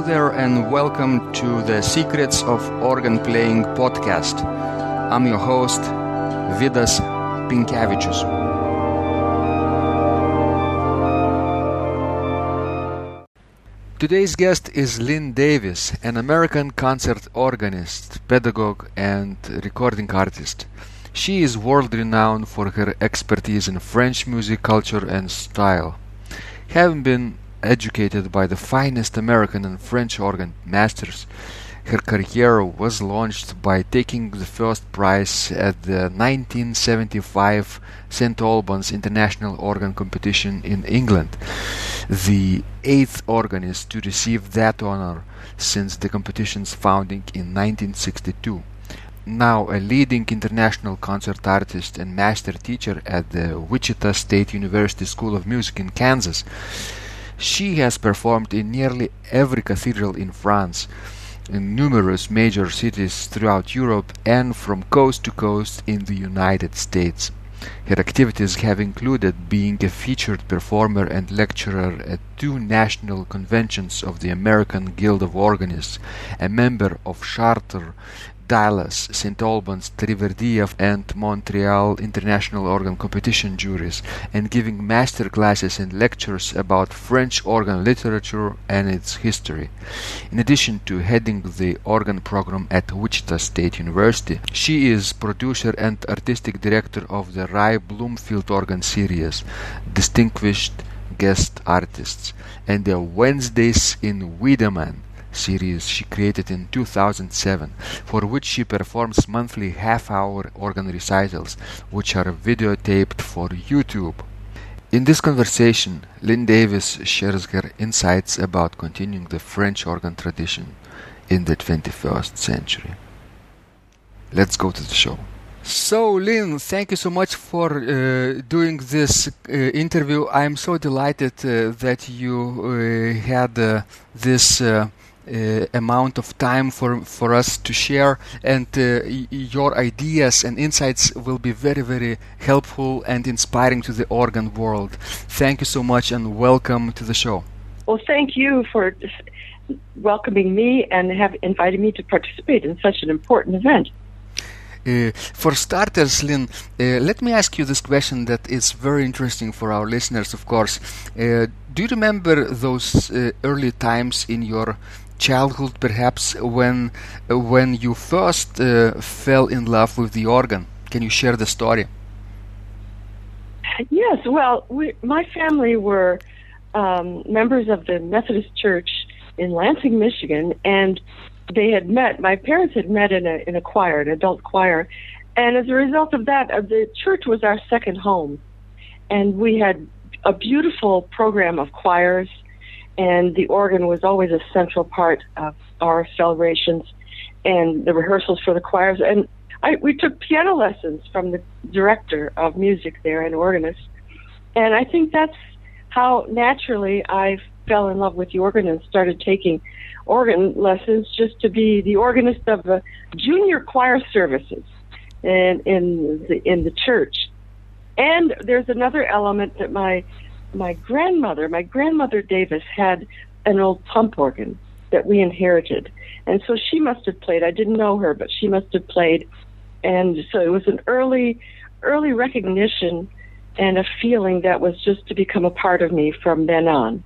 Hello there, and welcome to the Secrets of Organ Playing podcast. I'm your host, Vidas Pinkevičius. Today's guest is Lynn Davis, an American concert organist, pedagogue, and recording artist. She is world renowned for her expertise in French music culture and style. Having been educated by the finest American and French organ masters, her career was launched by taking the first prize at the 1975 St. Albans International Organ Competition in England, the eighth organist to receive that honor since the competition's founding in 1962 now a leading international concert artist and master teacher at the Wichita State University School of Music in Kansas. She has performed in nearly every cathedral in France, in numerous major cities throughout Europe, and from coast to coast in the United States. Her activities have included being a featured performer and lecturer at two national conventions of the American Guild of Organists, a member of Chartres Dallas, St. Albans, Triverdia and Montreal International Organ Competition juries and giving master classes and lectures about French organ literature and its history. In addition to heading the organ program at Wichita State University, she is producer and artistic director of the Rie Bloomfield Organ Series, Distinguished Guest Artists, and the Wednesdays in Wiedemann series she created in 2007, for which she performs monthly half hour organ recitals, which are videotaped for YouTube. In this conversation, Lynn Davis shares her insights about continuing the French organ tradition in the 21st century. Let's go to the show. So, Lynn, thank you so much for uh, doing this uh, interview. I'm so delighted uh, that you uh, had uh, this uh, amount of time for for us to share. And uh, your ideas and insights will be very very helpful and inspiring to the organ world. Thank you so much and welcome to the show. Well thank you for welcoming me and have invited me to participate in such an important event. Uh, for starters, Lynn, uh, let me ask you this question that is very interesting for our listeners, of course. Uh, do you remember those uh, early times in your childhood, perhaps when when you first uh, fell in love with the organ. Can you share the story? Yes. Well, we, my family were um, members of the Methodist Church in Lansing, Michigan, and they had met. My parents had met in a in a choir, an adult choir, and as a result of that, uh, the church was our second home, and we had a beautiful program of choirs and the organ was always a central part of our celebrations and the rehearsals for the choirs. And I, we took piano lessons from the director of music there, an organist. And I think that's how naturally I fell in love with the organ and started taking organ lessons just to be the organist of the junior choir services in in the in the church. And there's another element that my my grandmother, my grandmother Davis, had an old pump organ that we inherited. And so she must have played. I didn't know her, but she must have played. And so it was an early, early recognition and a feeling that was just to become a part of me from then on.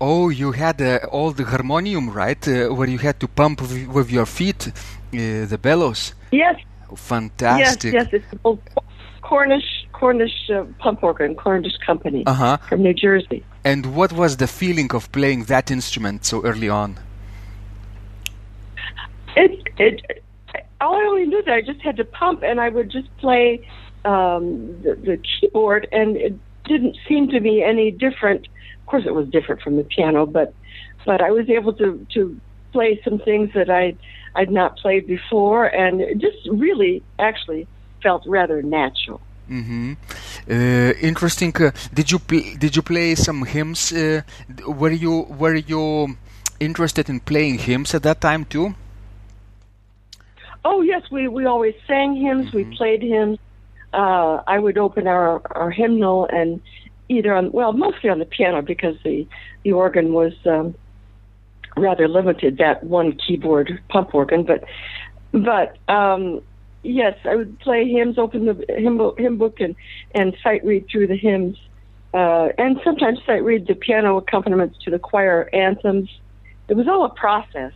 Oh, you had uh, all the harmonium, right? Uh, where you had to pump with, with your feet, uh, the bellows. Yes. Fantastic. Yes, yes. It's old Cornish Cornish uh, pump organ, Cornish company uh-huh. from New Jersey. And what was the feeling of playing that instrument so early on? It it all I only knew that I just had to pump, and I would just play um, the, the keyboard, and it didn't seem to be any different. Of course, it was different from the piano, but but I was able to to play some things that I I'd not played before, and it just really actually felt rather natural. Mm-hmm. Uh, interesting. Uh, did you pl- did you play some hymns? Uh, were you were you interested in playing hymns at that time too? Oh yes, we we always sang hymns. Mm-hmm. We played hymns. Uh, I would open our our hymnal and either on well mostly on the piano because the the organ was um, rather limited that one keyboard pump organ, but but um, yes, I would play hymns, open the hymn hymn book and and sight read through the hymns, uh, and sometimes sight read the piano accompaniments to the choir anthems. It was all a process,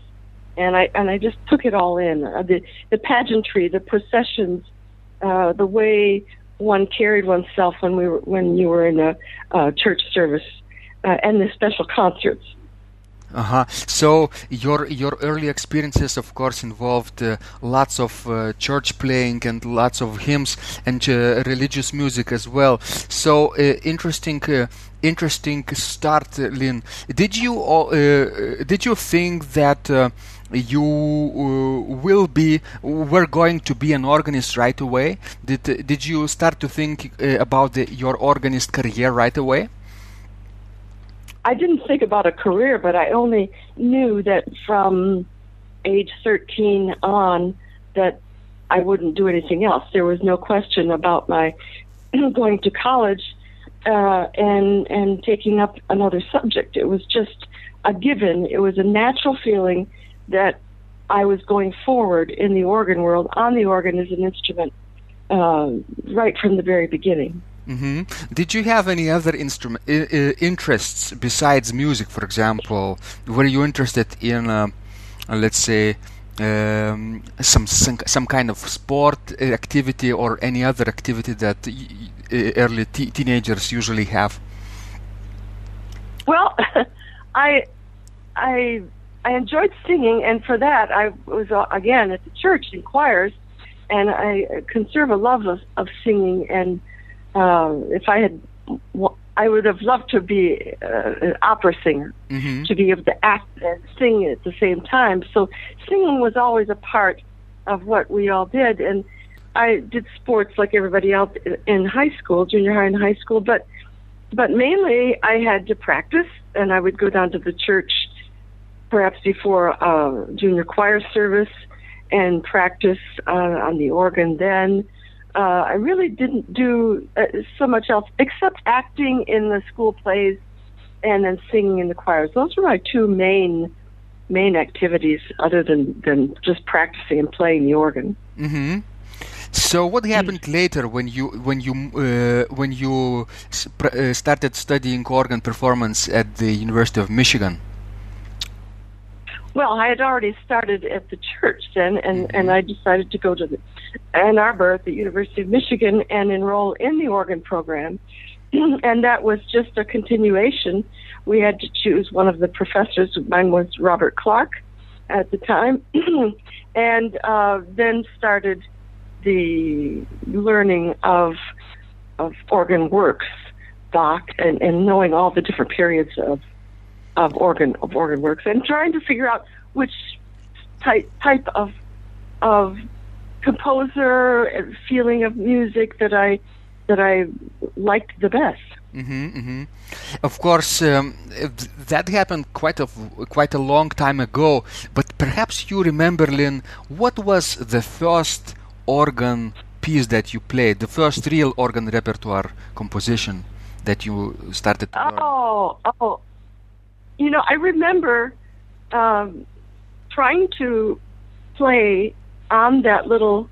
and I and I just took it all in uh, the the pageantry, the processions, uh, the way one carried oneself when we were when you were in a uh, church service, uh, and the special concerts. Uh-huh. So your your early experiences, of course, involved uh, lots of uh, church playing and lots of hymns and uh, religious music as well. So uh, interesting, uh, interesting start, Lynn. Did you uh, did you think that? you will be were going to be an organist right away did did you start to think about the, your organist career right away I didn't think about a career, but I only knew that from age 13 on that I wouldn't do anything else. There was no question about my going to college uh, and and taking up another subject. It was just a given. It was a natural feeling that I was going forward in the organ world on the organ as an instrument uh, right from the very beginning. Mm-hmm. Did you have any other instrument I- interests besides music? For example, were you interested in, uh, let's say, um, some, some some kind of sport activity or any other activity that y- early t- teenagers usually have? Well, I I I enjoyed singing, and for that I was uh, again at the church in choirs, and I conserve a love of, of singing and uh, if I had, I would have loved to be uh, an opera singer, mm-hmm. to be able to act and sing at the same time. So singing was always a part of what we all did, and I did sports like everybody else in high school, junior high and high school, but but mainly I had to practice, and I would go down to the church perhaps before uh, junior choir service and practice uh, on the organ then uh, I really didn't do uh, so much else except acting in the school plays and then singing in the choirs. Those were my two main main activities, other than than just practicing and playing the organ. Mm-hmm. So what happened later when you when you uh, when you sp- uh, started studying organ performance at the University of Michigan? Well, I had already started at the church then, and mm-hmm. and I decided to go to the Ann Arbor at the University of Michigan and enroll in the organ program. and that was just a continuation. We had to choose one of the professors. Mine was Robert Clark at the time, and uh, then started the learning of of organ works, Bach, and, and knowing all the different periods of of organ of organ works, and trying to figure out which type type of of composer feeling of music that I that I liked the best. Mm-hmm, mm-hmm. Of course, um, that happened quite a quite a long time ago. But perhaps you remember, Lynn, what was the first organ piece that you played? The first real organ repertoire composition that you started to learn? Oh, oh, you know, I remember um, trying to play on that little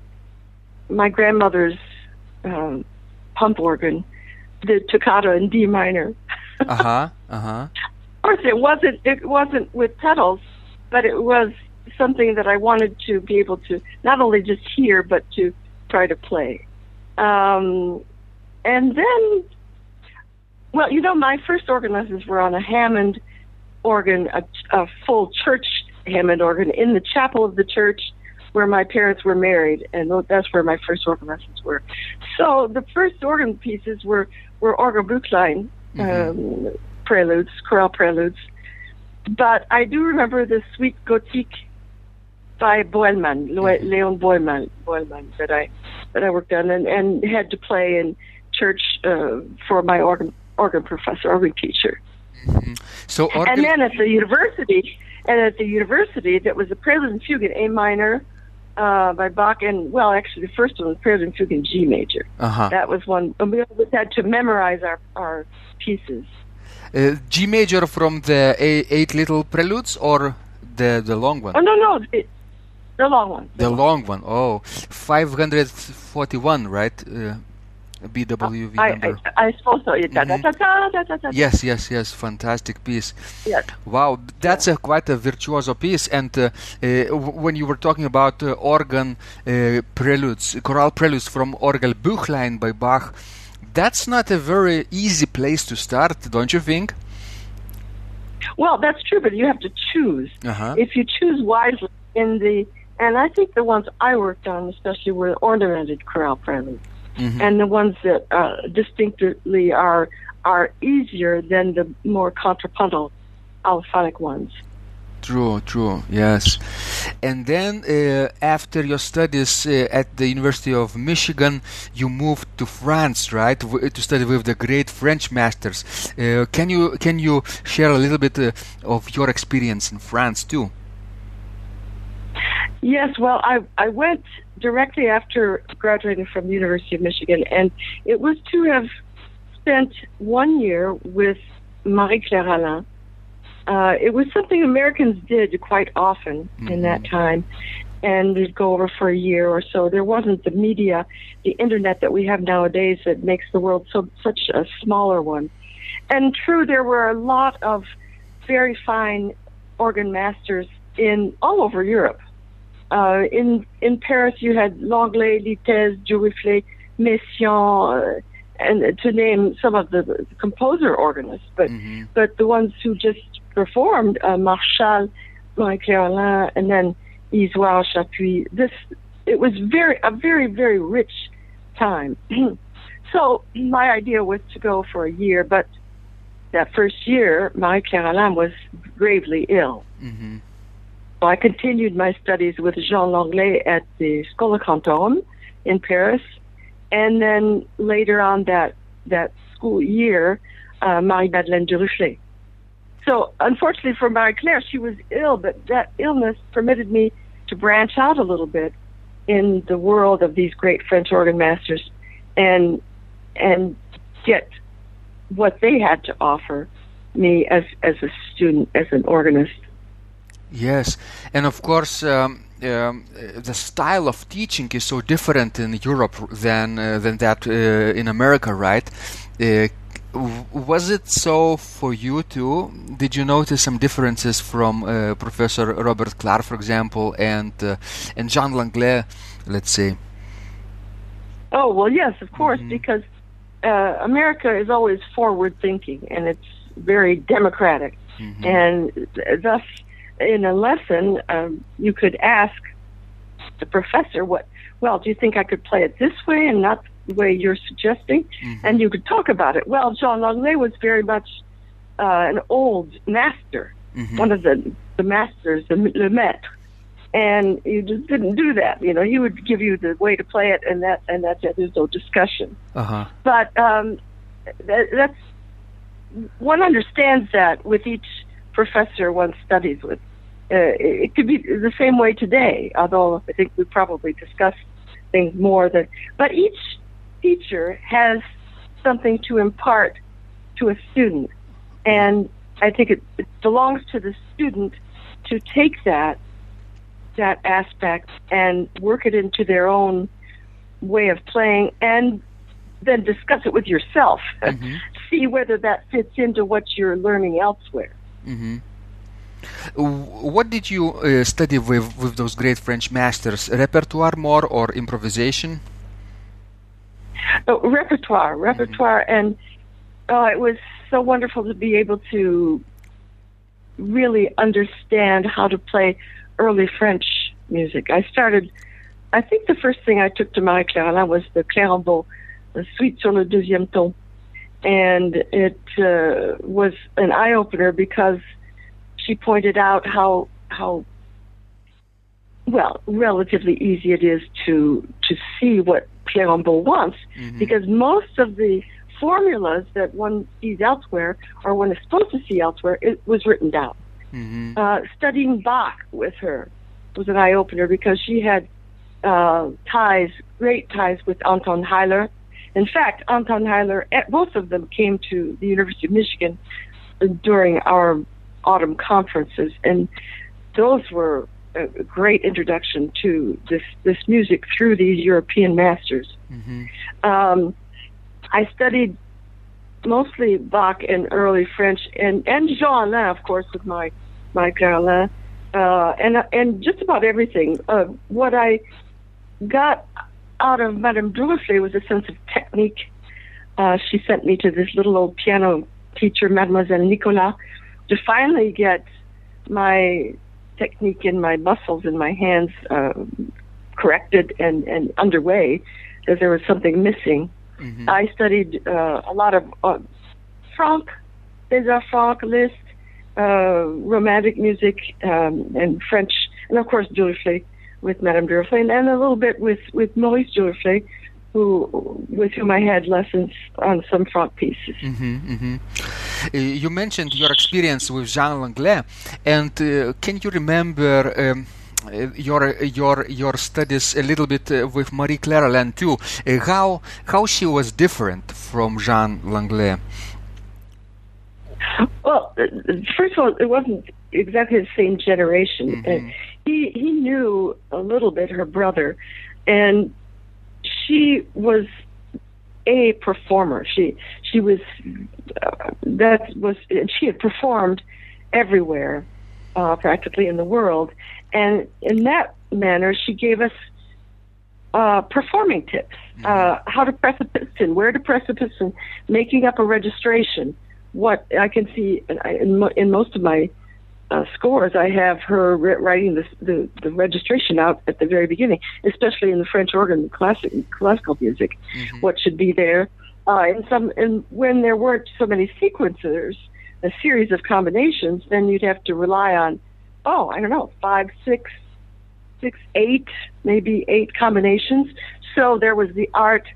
my grandmother's um, pump organ, the toccata in D minor. uh huh. Uh huh. Of course, it wasn't. It wasn't with pedals, but it was something that I wanted to be able to not only just hear, but to try to play. Um, and then, well, you know, my first organ lessons were on a Hammond organ, a, a full church Hammond organ in the chapel of the church where my parents were married, and that's where my first organ lessons were. So the first organ pieces were were Orgelbüchlein, mm-hmm. um, preludes, chorale preludes. But I do remember the Suite Gothique by Boëllmann, mm-hmm. Leon Boëllmann, that I that I worked on and, and had to play in church uh, for my organ organ professor, organ teacher. Mm-hmm. So organ- and then at the university, and at the university, that was a prelude and fugue in A minor, uh, by Bach, and well, actually, the first one was and Fugue in G major. Uh-huh. That was one. And we always had to memorize our our pieces. Uh, G major from the eight little preludes, or The the long one. Oh no, no, it, the long one. The long one. Oh, 541, right? Uh, BWV I, number. I, I suppose so. Yeah, Mhm. da. Yes, yes, yes. Fantastic piece. Yes. Wow, that's a quite a virtuoso piece. And uh, uh, when you were talking about uh, organ uh, preludes, chorale preludes from Orgelbüchlein by Bach, that's not a very easy place to start, don't you think? Well, that's true, but you have to choose. Uh-huh. If you choose wisely in the, and I think the ones I worked on, especially, were ornamented chorale preludes, Mhm. and the ones that uh, distinctly are are easier than the more contrapuntal allophonic ones. True, true, yes. And then uh, after your studies uh, at the University of Michigan, you moved to France, right, w- to study with the great French masters. Uh, can you can you share a little bit uh, of your experience in France too? Yes, well, I I went directly after graduating from the University of Michigan, and it was to have spent one year with Marie Claire Alain. Uh, it was something Americans did quite often in that time, and we'd go over for a year or so. There wasn't the media, the internet that we have nowadays that makes the world so such a smaller one. And true, there were a lot of very fine organ masters in all over Europe. Uh, in in Paris, you had Langlais, Litaize, Jouiflet, Messiaen, uh, and to name some of the composer organists, but Mhm. but the ones who just performed, uh, Marchal, Marie Claire Alain, and then Isoir Chapuis. This it was very a very very rich time. so my idea was to go for a year, but that first year, Marie Claire Alain was gravely ill. Mhm. So I continued my studies with Jean Langlais at the Schola Cantorum in Paris, and then later on that that school year, uh, Marie Madeleine Duruflé. So unfortunately for Marie Claire, she was ill, but that illness permitted me to branch out a little bit in the world of these great French organ masters, and and get what they had to offer me as as a student, as an organist. Yes, and of course, um, um, the style of teaching is so different in Europe than uh, than that uh, in America, right? Uh, was it so for you too? Did you notice some differences from uh, Professor Robert Clark, for example, and uh, and Jean Langlais, let's say? Oh well, yes, of course, because uh, America is always forward thinking and it's very democratic, and thus, in a lesson, um, you could ask the professor, "What? Well, do you think I could play it this way and not the way you're suggesting?" And you could talk about it. Well, Jean Langlais was very much uh, an old master, one of the the masters, the le maître, and you just didn't do that. You know, he would give you the way to play it, and that and that's it. There's no discussion. Uh huh. But um, that, that's one understands that with each professor one studies with. Uh, it, could be the same way today, although I think we probably discuss things more than. But each teacher has something to impart to a student, and I think it, it belongs to the student to take that that aspect and work it into their own way of playing and then discuss it with yourself. See whether that fits into what you're learning elsewhere. Hmm What did you uh, study with with those great French masters? Repertoire more or improvisation? Oh, repertoire, repertoire, and oh, it was so wonderful to be able to really understand how to play early French music. I started, I think the first thing I took to Marie Claire was the Clérambault, the Suite sur le deuxième ton, and it uh, was an eye opener because she pointed out how how well relatively easy it is to to see what Clérambault wants because most of the formulas that one sees elsewhere or one is supposed to see elsewhere it was written down. hmm Uh, studying Bach with her was an eye opener because she had uh, ties, great ties with Anton Heiller. In fact, Anton Heiller, eh, both of them came to the University of Michigan during our autumn conferences, and those were a great introduction to this this music through these European masters. Mm-hmm. Um, I studied mostly Bach and early French, and and Jean of course, with my my Alain, uh, and and just about everything. Uh, what I got out of Madame Duruflé was a sense of technique. Uh, she sent me to this little old piano teacher, Mademoiselle Nicolas, to finally get my technique in my muscles and my hands uh, corrected and, and underway, because there was something missing. Mm-hmm. I studied uh, a lot of uh, Franck, César Franck, Liszt, uh, romantic music, um, and French, and of course Duruflé with Madame Duruflé, and a little bit with with Maurice Duruflé, who with whom I had lessons on some front pieces. Mm-hmm, mm-hmm. Uh, you mentioned your experience with Jean Langlais, and uh, can you remember? Um, uh, your your your studies a little bit uh, with Marie Claire Alain too. Uh, how how she was different from Jean Langlais? Well, first of all, it wasn't exactly the same generation. Mm-hmm. He he knew a little bit her brother, and she was a performer. She she was uh, that was and she had performed everywhere, uh, practically in the world, and in that manner she gave us uh, performing tips, mm-hmm. uh, how to press a piston, where to press a piston, making up a registration. What I can see in, in, in most of my uh, scores, I have her writing the, the, the registration out at the very beginning, especially in the French organ, classic classical music. Mm-hmm. What should be there? Uh, and some, and when there weren't so many sequencers, a series of combinations, then you'd have to rely on, oh, I don't know, five, six, six, eight, maybe eight combinations. So there was the art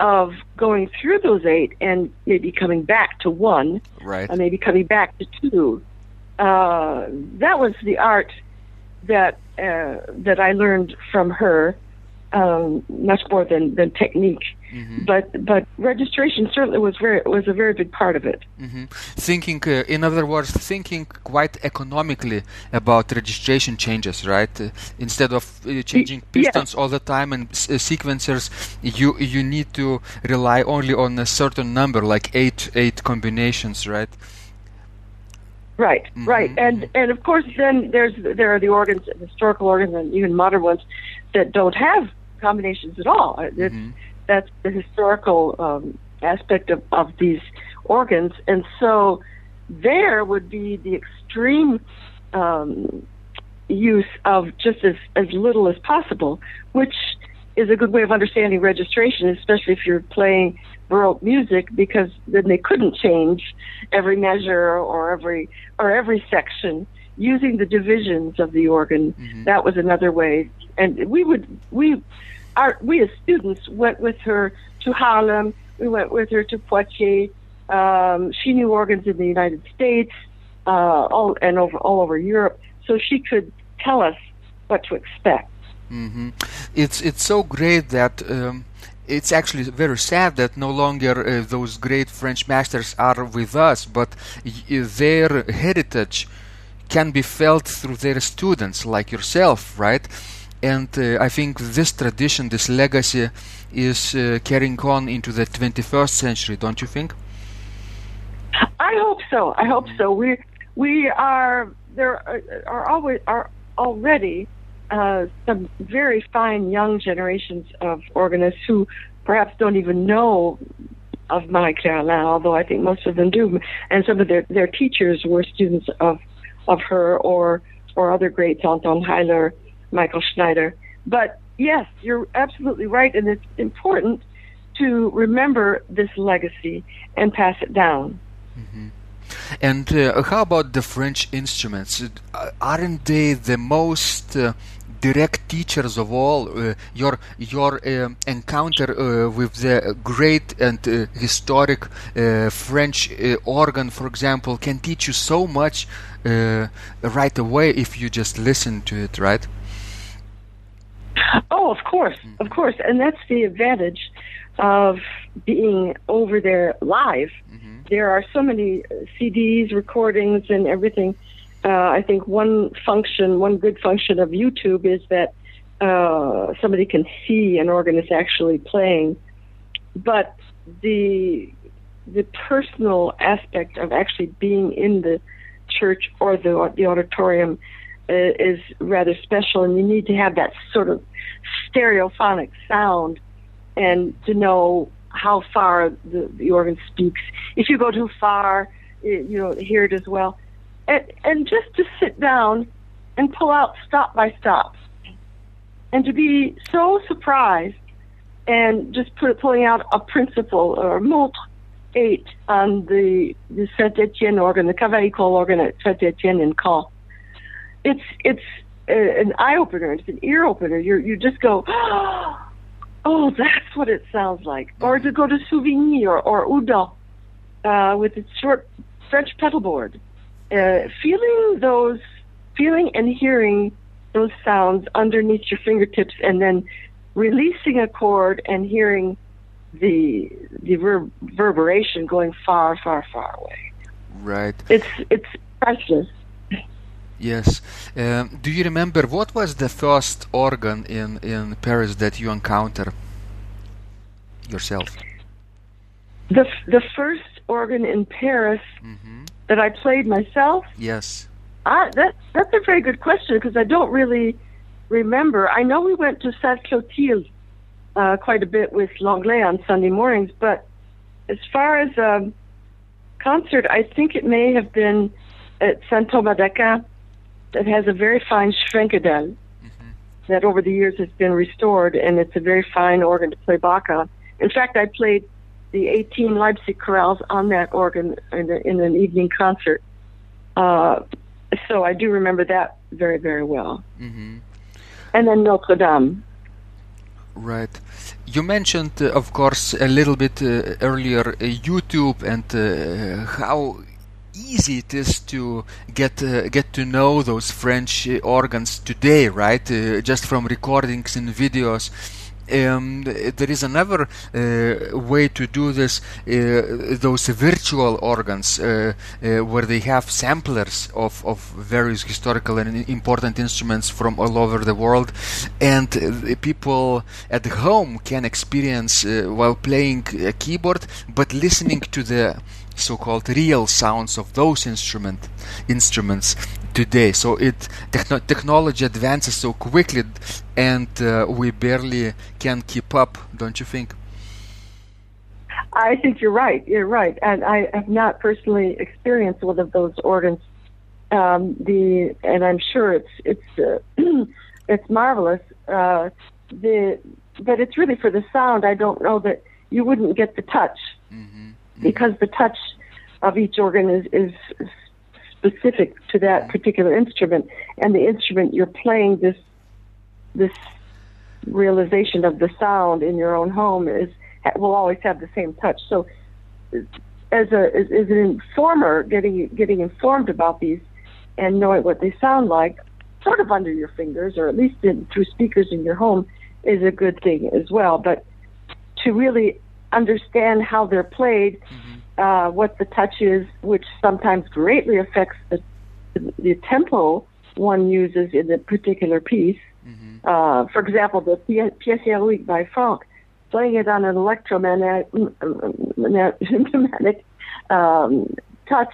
of going through those eight and maybe coming back to one, right? And maybe coming back to two uh, that was the art that uh, that I learned from her, um, much more than than technique. Mm-hmm. But but registration certainly was very was a very big part of it. Mm-hmm. Thinking, uh, in other words, thinking quite economically about registration changes, right? Uh, instead of uh, changing pistons all the time and uh, sequencers, you you need to rely only on a certain number, like eight eight combinations, right? Right, mm-hmm. right, and and of course, then there's there are the organs, the historical organs, and even modern ones that don't have combinations at all. Mm-hmm. That's the historical um, aspect of, of these organs, and so there would be the extreme um, use of just as as little as possible, which is a good way of understanding registration, especially if you're playing Baroque music because then they couldn't change every measure or every or every section using the divisions of the organ. Mm-hmm. That was another way, and we would we our we as students went with her to Haarlem. We went with her to Poitiers. Um, she knew organs in the United States, uh, all and over all over Europe, so she could tell us what to expect. Mm-hmm. It's it's so great that um, it's actually very sad that no longer uh, those great French masters are with us, but their heritage can be felt through their students, like yourself, right? And uh, I think this tradition, this legacy, is uh, carrying on into the 21st century, don't you think? I hope so. I hope so. We we are there are always are already uh, some very fine young generations of organists who perhaps don't even know of Marie Claire Alain, although I think most of them do. And some of their, their teachers were students of of her or or other greats, Anton Heiller, Michael Schneider. But yes, you're absolutely right, and it's important to remember this legacy and pass it down. Mm-hmm. And uh, how about the French instruments? Aren't they the most uh, direct teachers of all, uh, your your uh, encounter uh, with the great and uh, historic uh, French uh, organ, for example, can teach you so much right away if you just listen to it, right? Oh, of course, mm-hmm. of course, and that's the advantage of being over there live. Mm-hmm. There are so many CDs, recordings, and everything uh, I think one function, one good function of YouTube is that uh, somebody can see an organist actually playing, but the the personal aspect of actually being in the church or the the auditorium uh, is rather special, and you need to have that sort of stereophonic sound and to know how far the, the organ speaks. If you go too far, you know, hear it as well. And, and just to sit down and pull out stop by stop. And to be so surprised and just put, pulling out a principle or montre eight on the, the Saint Etienne organ, the Cavaillé-Coll organ at Saint Etienne in Caen. It's, it's a, an eye opener, it's an ear opener. You you just go, oh, that's what it sounds like. Or to go to Souvigny or, or Houdan uh, with its short French pedal board. Uh, feeling those, feeling and hearing those sounds underneath your fingertips and then releasing a chord and hearing the the reverberation going far, far, far away. Right. It's it's precious. Yes. Um, do you remember what was the first organ in in Paris that you encountered yourself? The the first organ in Paris mm-hmm. That I played myself. Yes. I, that that's a very good question because I don't really remember. I know we went to Sainte Clotilde uh, quite a bit with Langlais on Sunday mornings, but as far as a um, concert, I think it may have been at Saint Thomas d'Aquin that has a very fine Schwenkedel mm-hmm. that over the years has been restored, and it's a very fine organ to play Bach on. In fact, I played the 18 Leipzig chorales on that organ in, a, in an evening concert. Uh, so I do remember that very, very well. Mm-hmm. And then Notre Dame. Right. You mentioned, uh, of course, a little bit uh, earlier uh, YouTube and uh, how easy it is to get uh, get to know those French organs today, right? just from recordings and videos um, there is another uh, way to do this uh, those virtual organs uh, where they have samplers of, of various historical and important instruments from all over the world. And people at home can experience while playing a keyboard but listening to the so-called real sounds of those instrument instruments today. So it techno- technology advances so quickly, and uh, we barely can keep up. Don't you think? I think you're right. You're right, and I have not personally experienced one of those organs. Um, the and I'm sure it's it's uh, it's marvelous. Uh, the but it's really for the sound. I don't know that you wouldn't get the touch. Because the touch of each organ is, is specific to that particular instrument, and the instrument you're playing this this realization of the sound in your own home is will always have the same touch. So, as a as an informer, getting getting informed about these and knowing what they sound like, sort of under your fingers, or at least in, through speakers in your home, is a good thing as well. But to really understand how they're played, mm-hmm. uh, what the touch is, which sometimes greatly affects the, the tempo one uses in a particular piece. Mm-hmm. Uh, for example, the Pièce Héroïque by Franck, playing it on an electromagnetic um, touch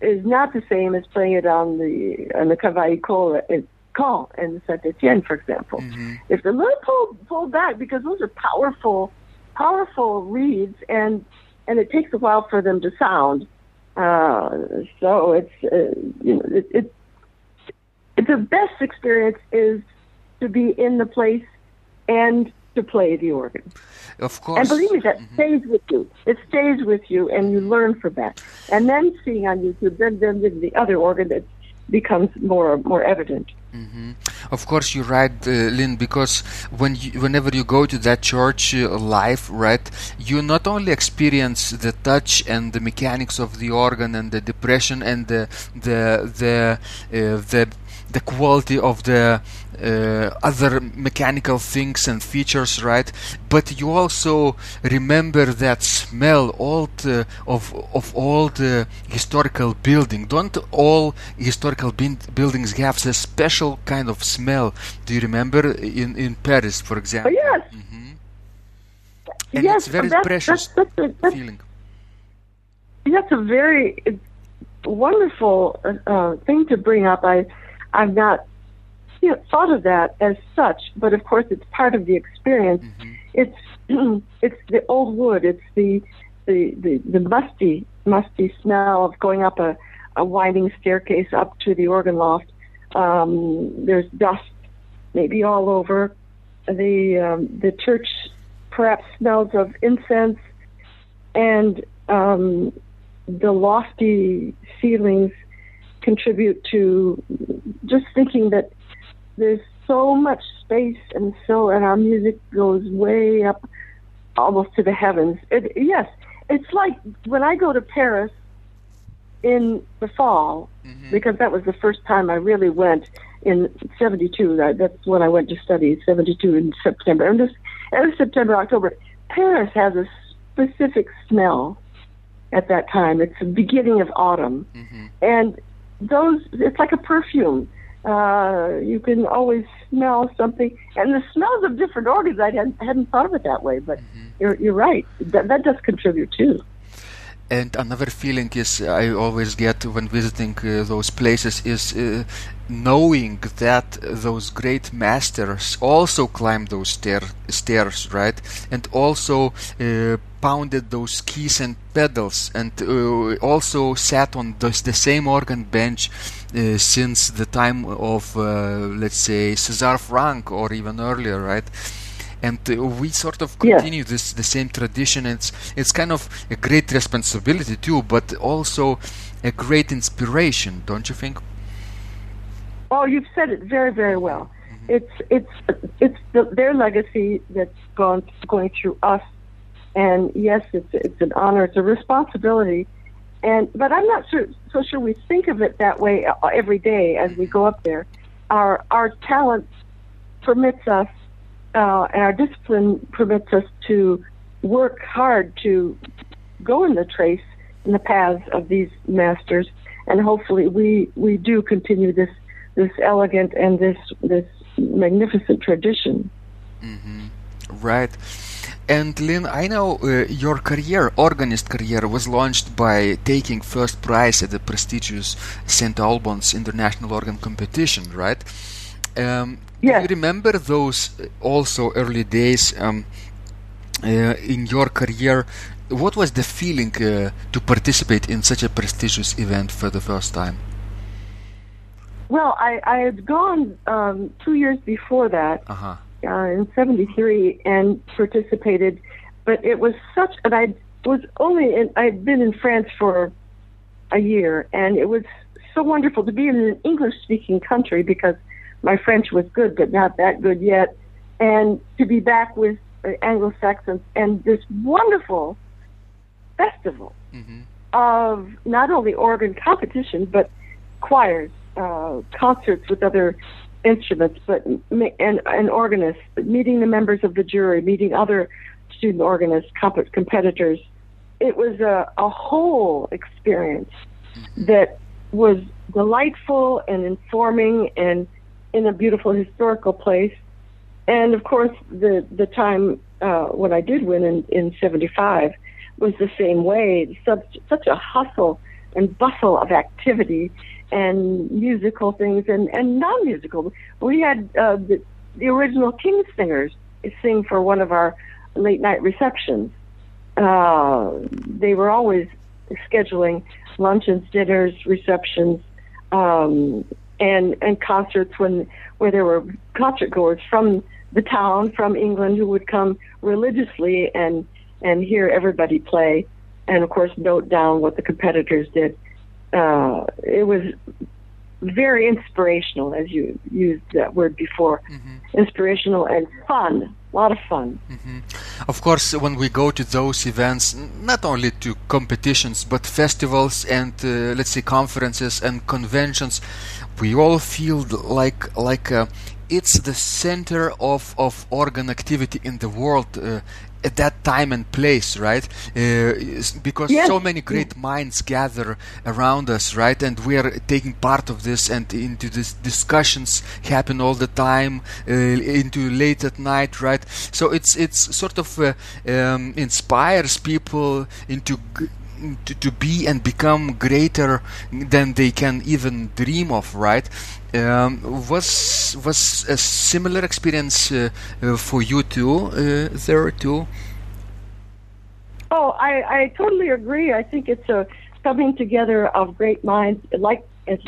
is not the same as playing it on the on the Cavaillé-Coll in Caen and Saint Etienne, for example. Mm-hmm. If a little pulled, pulled back because those are powerful powerful reeds, and and it takes a while for them to sound. Uh, so it's uh, you know it, it, it, the best experience is to be in the place and to play the organ. Of course. And believe me, that mm-hmm. stays with you. It stays with you, and you learn from that. And then seeing on YouTube, then then the other organ that becomes more more evident. Mm-hmm. Of course, you're right, uh, Lynn. Because when you, whenever you go to that church uh, live, right, you not only experience the touch and the mechanics of the organ and the depression and the the the uh, the the quality of the uh, other mechanical things and features, right? But you also remember that smell old uh, of of old uh, historical building. Don't all historical buildings have a special kind of smell? Do you remember in in Paris, for example? Oh, yes. Mm-hmm. And yes, it's very that's, precious that's, that's, that's, feeling. That's a very wonderful uh, thing to bring up. I I've not you know, thought of that as such, but of course it's part of the experience. Mm-hmm. It's it's the old wood. It's the the, the, the musty musty smell of going up a, a winding staircase up to the organ loft. Um, there's dust maybe all over. The um, the church perhaps smells of incense, and um, the lofty ceilings contribute to just thinking that there's so much space and so and our music goes way up almost to the heavens. It, yes, it's like when I go to Paris in the fall Mm-hmm. because that was the first time I really went in 72. That, that's when I went to study, 72 in September. And this, every September, October, Paris has a specific smell at that time. It's the beginning of autumn. Mm-hmm. And those, it's like a perfume. Uh, you can always smell something, and the smells of different organs. I hadn't, hadn't thought of it that way, but Mm-hmm. you're you're right. That that does contribute too. And another feeling is I always get when visiting uh, those places is uh, knowing that those great masters also climbed those stair stairs, right? And also uh, pounded those keys and pedals, and uh, also sat on those, the same organ bench uh, since the time of, uh, let's say, César Franck or even earlier, right? And uh, we sort of Yeah. continue this the same tradition it's it's kind of a great responsibility too but also a great inspiration don't you think Oh, you've said it very, very well. It's it's it's the, their legacy that's gone going through us, and yes, it's it's an honor, it's a responsibility, and but I'm not sure so sure we think of it that way uh, every day as we go up there. Our our talent permits us, uh, and our discipline permits us to work hard to go in the trace in the paths of these masters, and hopefully we we do continue this this elegant and this this magnificent tradition. right and Lynn, I know uh, your career, organist career, was launched by taking first prize at the prestigious St. Albans International Organ Competition, right? Um, Yes. Do you remember those uh, also early days um, uh, in your career? What was the feeling uh, to participate in such a prestigious event for the first time? Well, I, I had gone um, two years before that Uh huh. uh, in '73 and participated, but it was such, and I was only in, I'd been in France for a year, and it was so wonderful to be in an English-speaking country because my French was good, but not that good yet, and to be back with uh, Anglo-Saxons and this wonderful festival hmm of not only organ competition but choirs, uh, concerts with other instruments, but and and organists, meeting the members of the jury, meeting other student organists, comp- competitors. It was a, a whole experience that was delightful and informing and in a beautiful historical place. And of course, the the time uh, when I did win in in '75 was the same way. Such such a hustle and bustle of activity and musical things and and non-musical. We had uh, the the original King's Singers sing for one of our late night receptions. Uh, they were always scheduling luncheons, dinners, receptions, um, and and concerts when where there were concert goers from the town, from England, who would come religiously and and hear everybody play, and of course note down what the competitors did. Uh, it was very inspirational, as you used that word before. Inspirational and fun, a lot of fun. Of course, when we go to those events, not only to competitions but festivals and uh, let's say conferences and conventions, we all feel like like uh, it's the center of of organ activity in the world uh, at that time and place, right? Uh, because yes. so many great minds gather around us, right? And we are taking part of this, and into this discussions happen all the time, uh, into late at night, right? So it's it's sort of uh, um, inspires people into to, to be and become greater than they can even dream of, right? Um, was was a similar experience uh, uh, for you too uh, there too? Oh, I, I totally agree. I think it's a coming together of great minds, like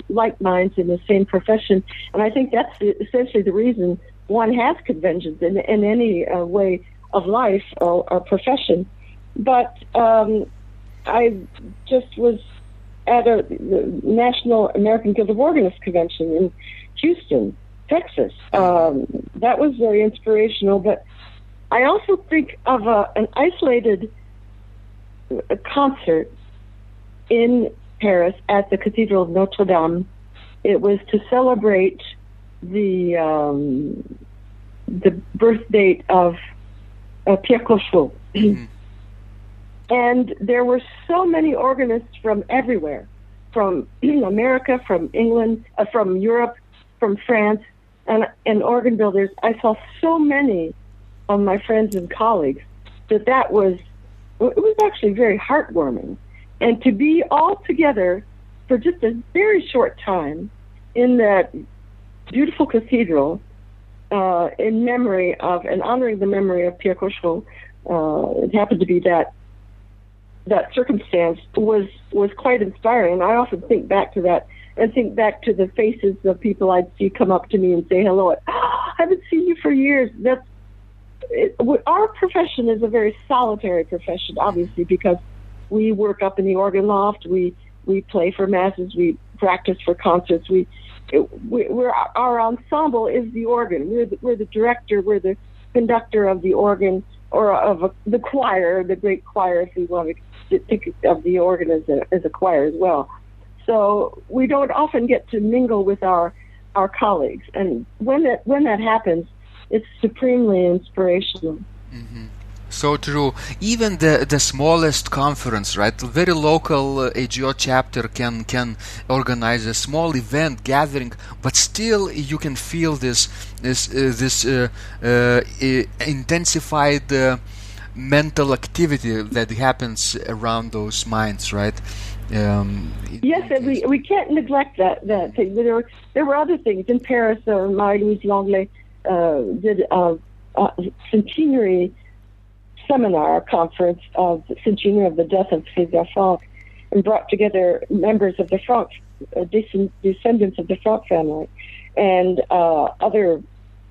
like minds in the same profession, and I think that's essentially the reason one has conventions in in any uh, way of life or, or profession. But um, I just was at a National American Guild of Organists convention in Houston, Texas. Um, that was very inspirational, but I also think of a, an isolated uh, concert in Paris at the Cathedral of Notre Dame. It was to celebrate the um, the birth date of uh, Pierre Cochereau. Mm-hmm. And there were so many organists from everywhere, from America, from England, uh, from Europe, from France, and, and organ builders. I saw so many of my friends and colleagues that that was, it was actually very heartwarming. And to be all together for just a very short time in that beautiful cathedral uh, in memory of and honoring the memory of Pierre Cochereau. Uh, it happened to be that that circumstance was was quite inspiring. I often think back to that and think back to the faces of people I'd see come up to me and say hello. oh, I haven't seen you for years. That's it, our profession is a very solitary profession, obviously, because we work up in the organ loft. We we play for masses. We practice for concerts. We, it, we we're our ensemble is the organ. We're the, we're the director. We're the conductor of the organ or of a, the choir, the great choir, if we want to of the organ as a, choir as well. So we don't often get to mingle with our our colleagues, and when that when that happens, it's supremely inspirational. Mm-hmm. So true. Even the the smallest conference, right? Very local uh, AGO chapter can can organize a small event gathering, but still you can feel this this uh, this uh, uh intensified uh, mental activity that happens around those minds, right? Um, yes, and we, we can't neglect that that thing. There were there were other things in Paris. Uh, Marie-Louise Langlais uh, did a, a, centenary seminar conference of the centenary of the death of César Franck, and brought together members of the Franck uh, descendants of the Franck family, and uh, other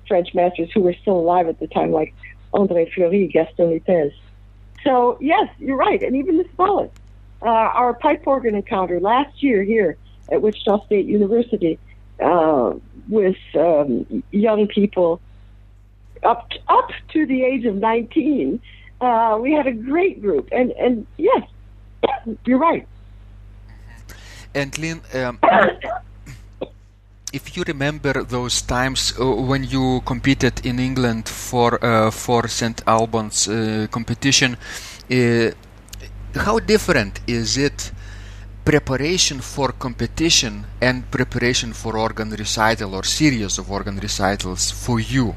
French masters who were still alive at the time, like André Fleury, Gaston Litaize. So yes, you're right, and even the smallest uh, our pipe organ encounter last year here at Wichita State University uh, with um, young people up to, up to the age of 19. Uh, we had a great group, and and yes, you're right. And Lynn, um, if you remember those times uh, when you competed in England for uh, for St Albans uh, competition, uh, how different is it preparation for competition and preparation for organ recital or series of organ recitals for you?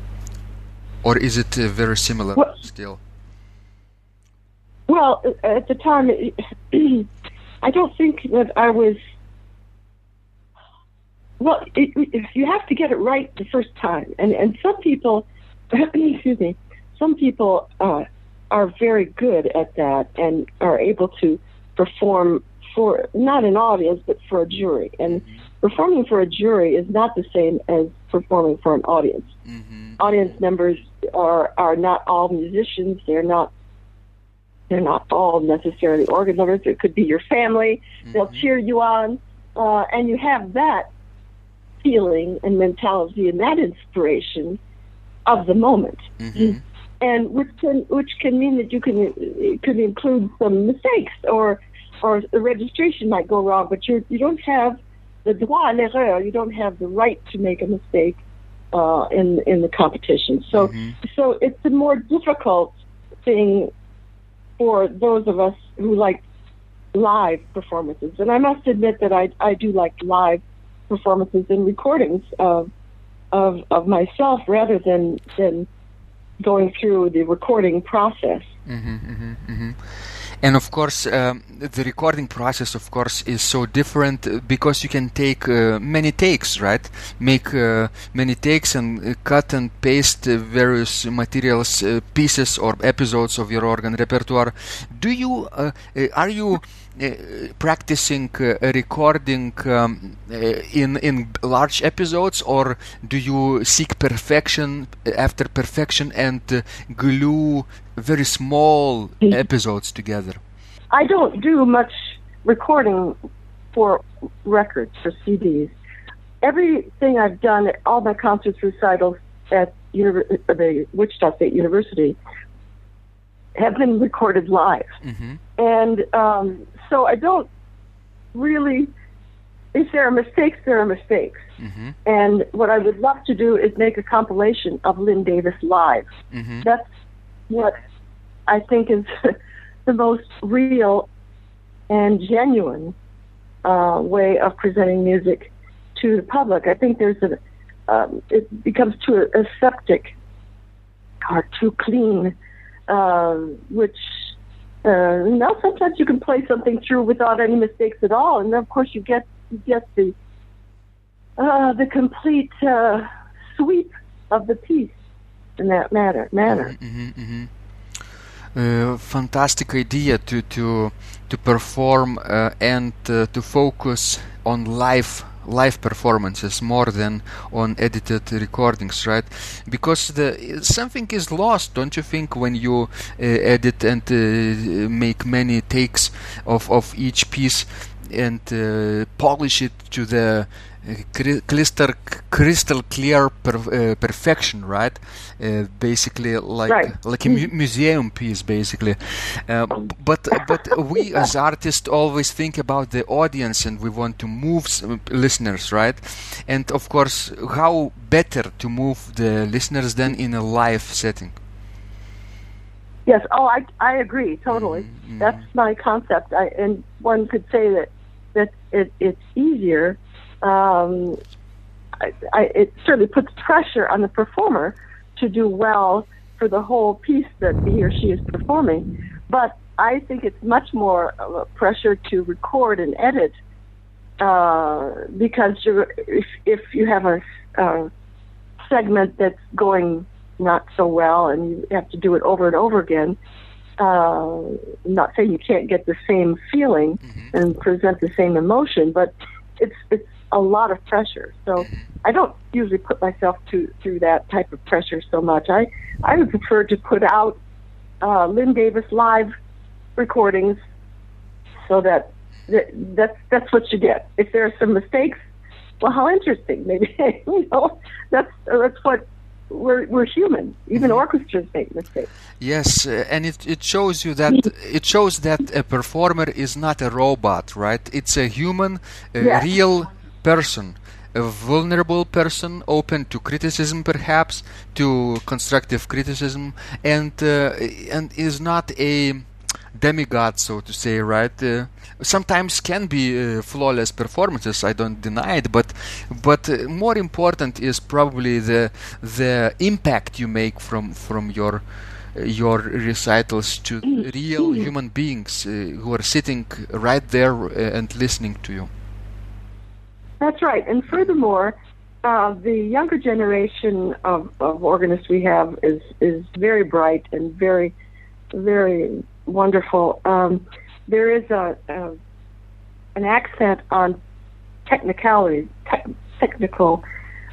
Or is it uh, very similar well, still? well at the time i don't think that i was well it, it, you have to get it right the first time and and some people excuse me some people uh, are very good at that and are able to perform for not an audience but for a jury. And mm-hmm. performing for a jury is not the same as performing for an audience. Mm-hmm. Audience members are are not all musicians. They're not they're not all necessarily organ lovers. It could be your family. Mm-hmm. They'll cheer you on, uh, and you have that feeling and mentality and that inspiration of the moment. Mm-hmm and which can which can mean that you can it could include some mistakes or or the registration might go wrong, but you you don't have the droit à l'erreur. You don't have the right to make a mistake uh, in in the competition. So Mhm. so it's a more difficult thing for those of us who like live performances. And I must admit that I I do like live performances and recordings of of of myself rather than than going through the recording process. Mm-hmm, mm-hmm, mm-hmm. And of course, um, the recording process, of course, is so different because you can take uh, many takes, right? Make uh, many takes and uh, cut and paste uh, various materials, uh, pieces or episodes of your organ repertoire. Do you, are you practicing uh, recording um, uh, in in large episodes, or do you seek perfection after perfection and uh, glue very small episodes together? I don't do much recording for records for CDs. Everything I've done, all my concerts, recitals at univer- uh, the Wichita State University, have been recorded live, hmm and um, so I don't really. If there are mistakes, there are mistakes. hmm And what I would love to do is make a compilation of Lynn Davis live. hmm That's what I think is the most real and genuine uh, way of presenting music to the public. I think there's a um, it becomes too aseptic or too clean, uh, which uh, now sometimes you can play something through without any mistakes at all, and then of course you get you get the uh, the complete uh, sweep of the piece in that matter manner. hmm hmm Uh, fantastic idea to to to perform uh, and uh, to focus on live live performances more than on edited recordings right? Because the something is lost don't you think when you uh, edit and uh, make many takes of of each piece and uh, polish it to the crystal crystal clear per, uh, perfection right uh, basically like Right. like a mu- museum piece basically uh, but but we as artists always think about the audience and we want to move s- listeners right and of course how better to move the listeners than in a live setting Yes. Oh, I I agree totally. Mhm, That's my concept. I, and one could say that that it, it's easier. Um, I, I, it certainly puts pressure on the performer to do well for the whole piece that he or she is performing. But I think it's much more of a pressure to record and edit uh, because you're, if if you have a, a segment that's going not so well and you have to do it over and over again. Uh, not saying you can't get the same feeling and present the same emotion, but it's it's a lot of pressure. So I don't usually put myself to through that type of pressure so much. I I would prefer to put out uh, Lynn Davis live recordings so that, that that's that's what you get. If there are some mistakes, well, how interesting. Maybe you know that's that's what we're we're human. Even orchestras make mistakes. Yes, uh, and it, it shows you that it shows that a performer is not a robot, right? It's a human, a Yes. real person, a vulnerable person, open to criticism, perhaps to constructive criticism, and uh, and is not a demigod, so to say, right? Uh, sometimes can be uh, flawless performances. I don't deny it, but but uh, more important is probably the the impact you make from from your your recitals to real human beings uh, who are sitting right there uh, and listening to you. That's right. And furthermore, uh, the younger generation of, of organists we have is is very bright and very, very wonderful. Um, there is a, a an accent on technicality, tech technical,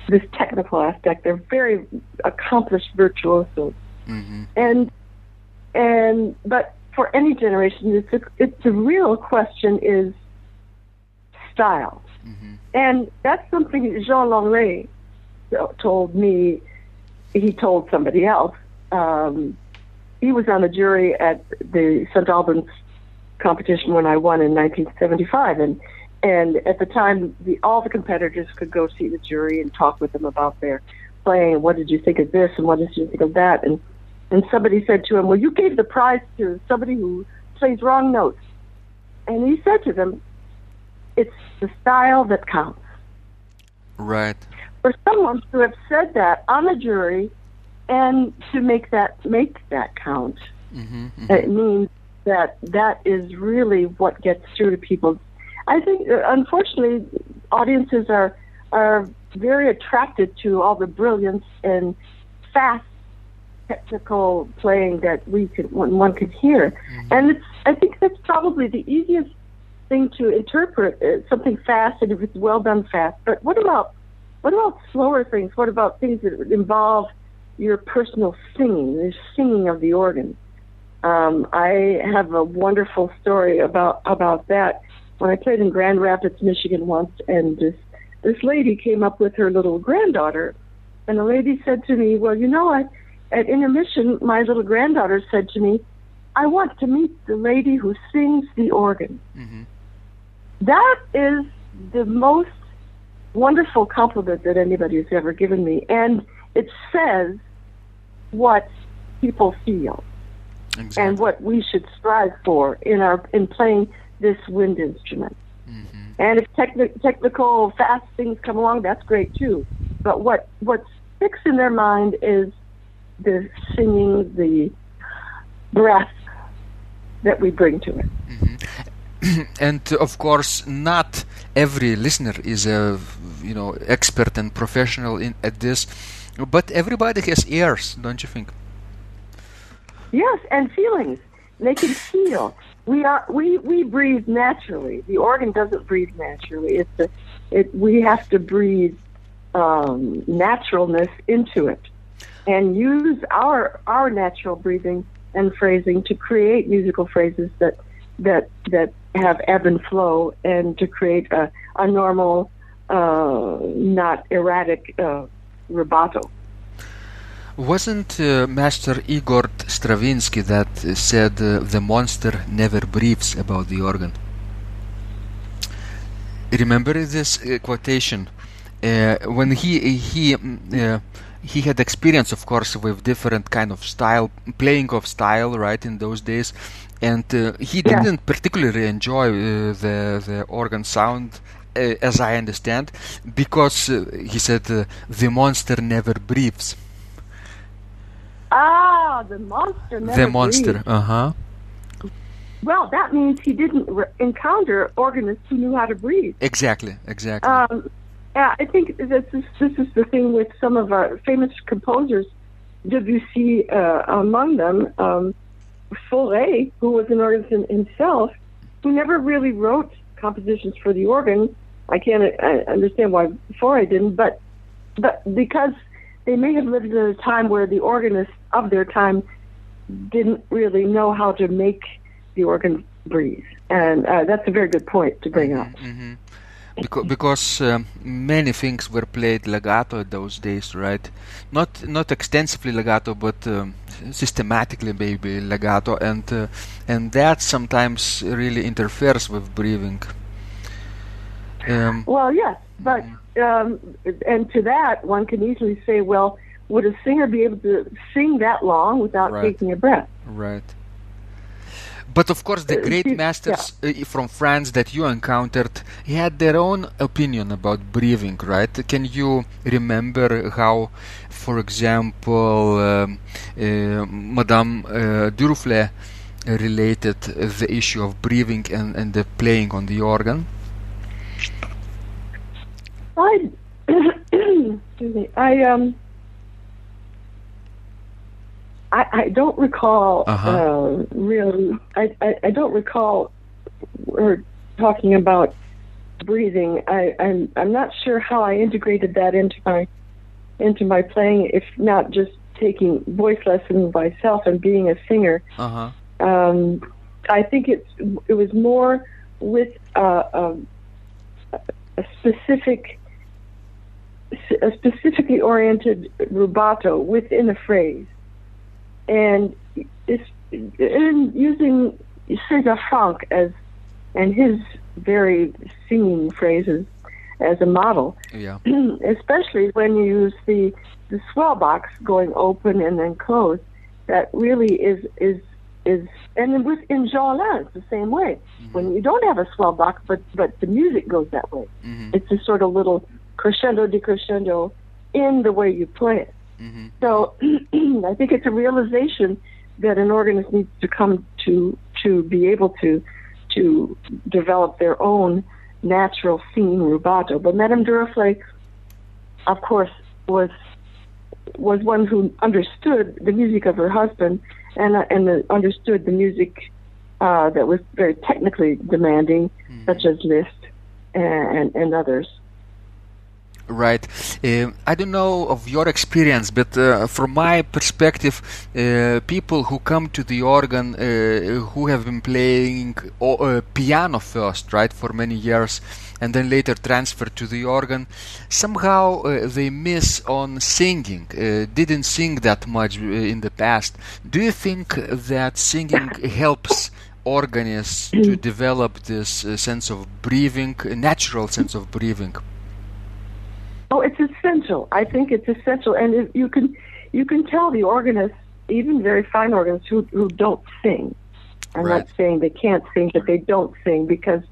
this technical aspect. They're very accomplished virtuosos, hmm and and but for any generation, it's a, it's the real question is style. hmm And that's something Jean Langlais told me. He told somebody else. Um, he was on the jury at the St. Albans competition when I won in 1975, and and at the time, the, all the competitors could go see the jury and talk with them about their playing. What did you think of this, and what did you think of that? And and somebody said to him, "Well, you gave the prize to somebody who plays wrong notes." And he said to them, "It's the style that counts." Right. For someone to have said that on the jury and to make that make that count, Mm-hmm, mm-hmm. it means that that is really what gets through to people. I think, uh, unfortunately, audiences are are very attracted to all the brilliance and fast technical playing that we could one, one could hear, and it's. I think that's probably the easiest thing to interpret uh, something fast and if it's well done fast. But what about what about slower things? What about things that involve your personal singing, the singing of the organ? Um, I have a wonderful story about about that. When I played in Grand Rapids, Michigan once, and this this lady came up with her little granddaughter, and the lady said to me, "Well, you know, I at intermission, my little granddaughter said to me, I want to meet the lady who sings the organ." Mm-hmm. That is the most wonderful compliment that anybody has ever given me, and it says what people feel Exactly. and what we should strive for in our in playing this wind instrument. Mm-hmm. And if techni- technical fast things come along, that's great too. But what what sticks in their mind is the singing, the breath that we bring to it. and uh, of course, not every listener is a you know expert and professional in at this, but everybody has ears, don't you think? Yes, and feelings. They can feel. We are we we breathe naturally. The organ doesn't breathe naturally. It's a, it we have to breathe um, naturalness into it, and use our our natural breathing and phrasing to create musical phrases that that that have ebb and flow, and to create a a normal, uh, not erratic uh, rubato. Wasn't uh, Master Igor Stravinsky that said uh, the monster never breathes about the organ? Remember this uh, quotation? Uh, when he he mm, he had experience, of course, with different kind of style, playing of style, right, in those days, and uh, he Yeah. didn't particularly enjoy uh, the the organ sound, uh, as I understand, because uh, he said uh, the monster never breathes. Ah, the monster never the monster. Uh huh. Well, that means he didn't re- encounter organists who knew how to breathe. Exactly. Exactly. Um, yeah, I think this is this is the thing with some of our famous composers, Debussy uh, among them, um, Fauré, who was an organist himself, who never really wrote compositions for the organ. I can't I understand why Fauré didn't, but but because they may have lived in a time where the organists of their time didn't really know how to make the organ breathe, and uh, that's a very good point to bring up. hmm Because, because um, many things were played legato at those days, right? Not not extensively legato, but um, systematically maybe legato, and uh, and that sometimes really interferes with breathing. Um, Well, yes, but um, and to that one can easily say, well, would a singer be able to sing that long without Right. taking a breath? Right. But of course, the Uh, great masters uh, from France that you encountered had their own opinion about breathing, right? Can you remember how, for example, um, uh, Madame uh, Duruflé related the issue of breathing and, and the playing on the organ? I, excuse me, I um, I, I don't recall Uh-huh. uh, really. I, I, I don't recall her talking about breathing. I, I'm I'm not sure how I integrated that into my into my playing, if not just taking voice lessons myself and being a singer. Uh huh. Um, I think it's it was more with uh, um, a specific a specifically oriented rubato within a phrase, and it's in using César Franck as and his very singing phrases as a model. Yeah. Especially when you use the the swell box going open and then closed. That really is is is and with in Jeanlin it's the same way. Mm-hmm. When you don't have a swell box, but but the music goes that way. Mm-hmm. It's a sort of little crescendo decrescendo in the way you play it. Mm-hmm. So I think it's a realization that an organist needs to come to to be able to to develop their own natural singing rubato. But Madame Duruflé, of course, was was one who understood the music of her husband and uh, and the, understood the music uh, that was very technically demanding, mm-hmm. such as Liszt and, and, and others. Right. Uh, I don't know of your experience, but uh, from my perspective, uh, people who come to the organ uh, who have been playing uh, piano first, right, for many years, and then later transfer to the organ, somehow uh, they miss on singing, uh, didn't sing that much in the past. Do you think that singing helps organists to develop this uh, sense of breathing, natural sense of breathing? Oh, it's essential. I think it's essential, and you can you can tell the organists, even very fine organists who who don't sing. I'm right. not saying they can't sing, but they don't sing because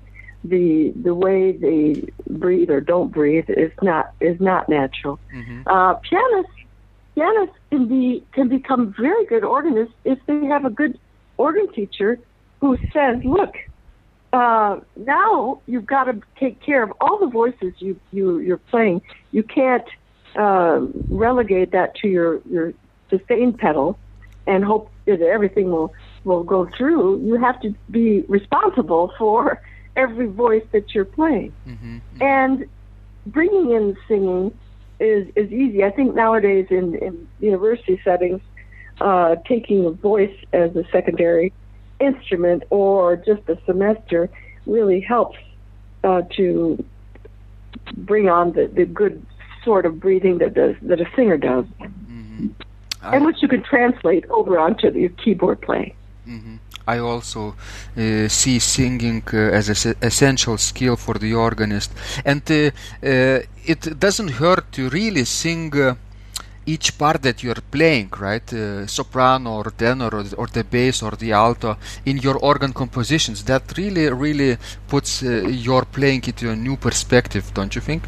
the the way they breathe or don't breathe is not is not natural. Mm-hmm. Uh, pianists pianists can be can become very good organists if they have a good organ teacher who says, "Look, uh, now you've got to take care of all the voices you you you're playing. You can't uh, relegate that to your your sustain pedal and hope that everything will will go through. You have to be responsible for." every voice that you're playing. Mm-hmm. And bringing in singing is is easy. I think nowadays in, in university settings, uh, taking a voice as a secondary instrument or just a semester really helps uh, to bring on the, the good sort of breathing that does that a singer does, mm-hmm. and which you can translate over onto your keyboard playing. Mm-hmm. I also uh, see singing uh, as an essential skill for the organist, and uh, uh, it doesn't hurt to really sing uh, each part that you're playing, right? Uh, soprano or tenor or, or, the bass or the alto in your organ compositions. That really, really puts your playing into a new perspective, don't you think?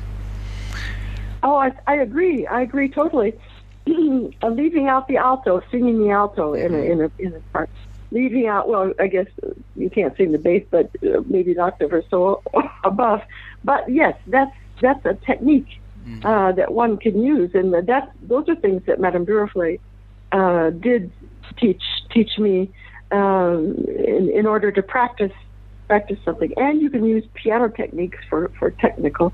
Oh, I, I agree. I agree totally. leaving out the alto, singing the alto in a in a in a part leaving out, well, I guess you can't sing the bass, but uh, maybe an octave or so above. But yes, that's that's a technique mm-hmm. uh, that one can use, and that those are things that Madame Duruflé uh, did teach teach me um, in, in order to practice practice something. And you can use piano techniques for for technical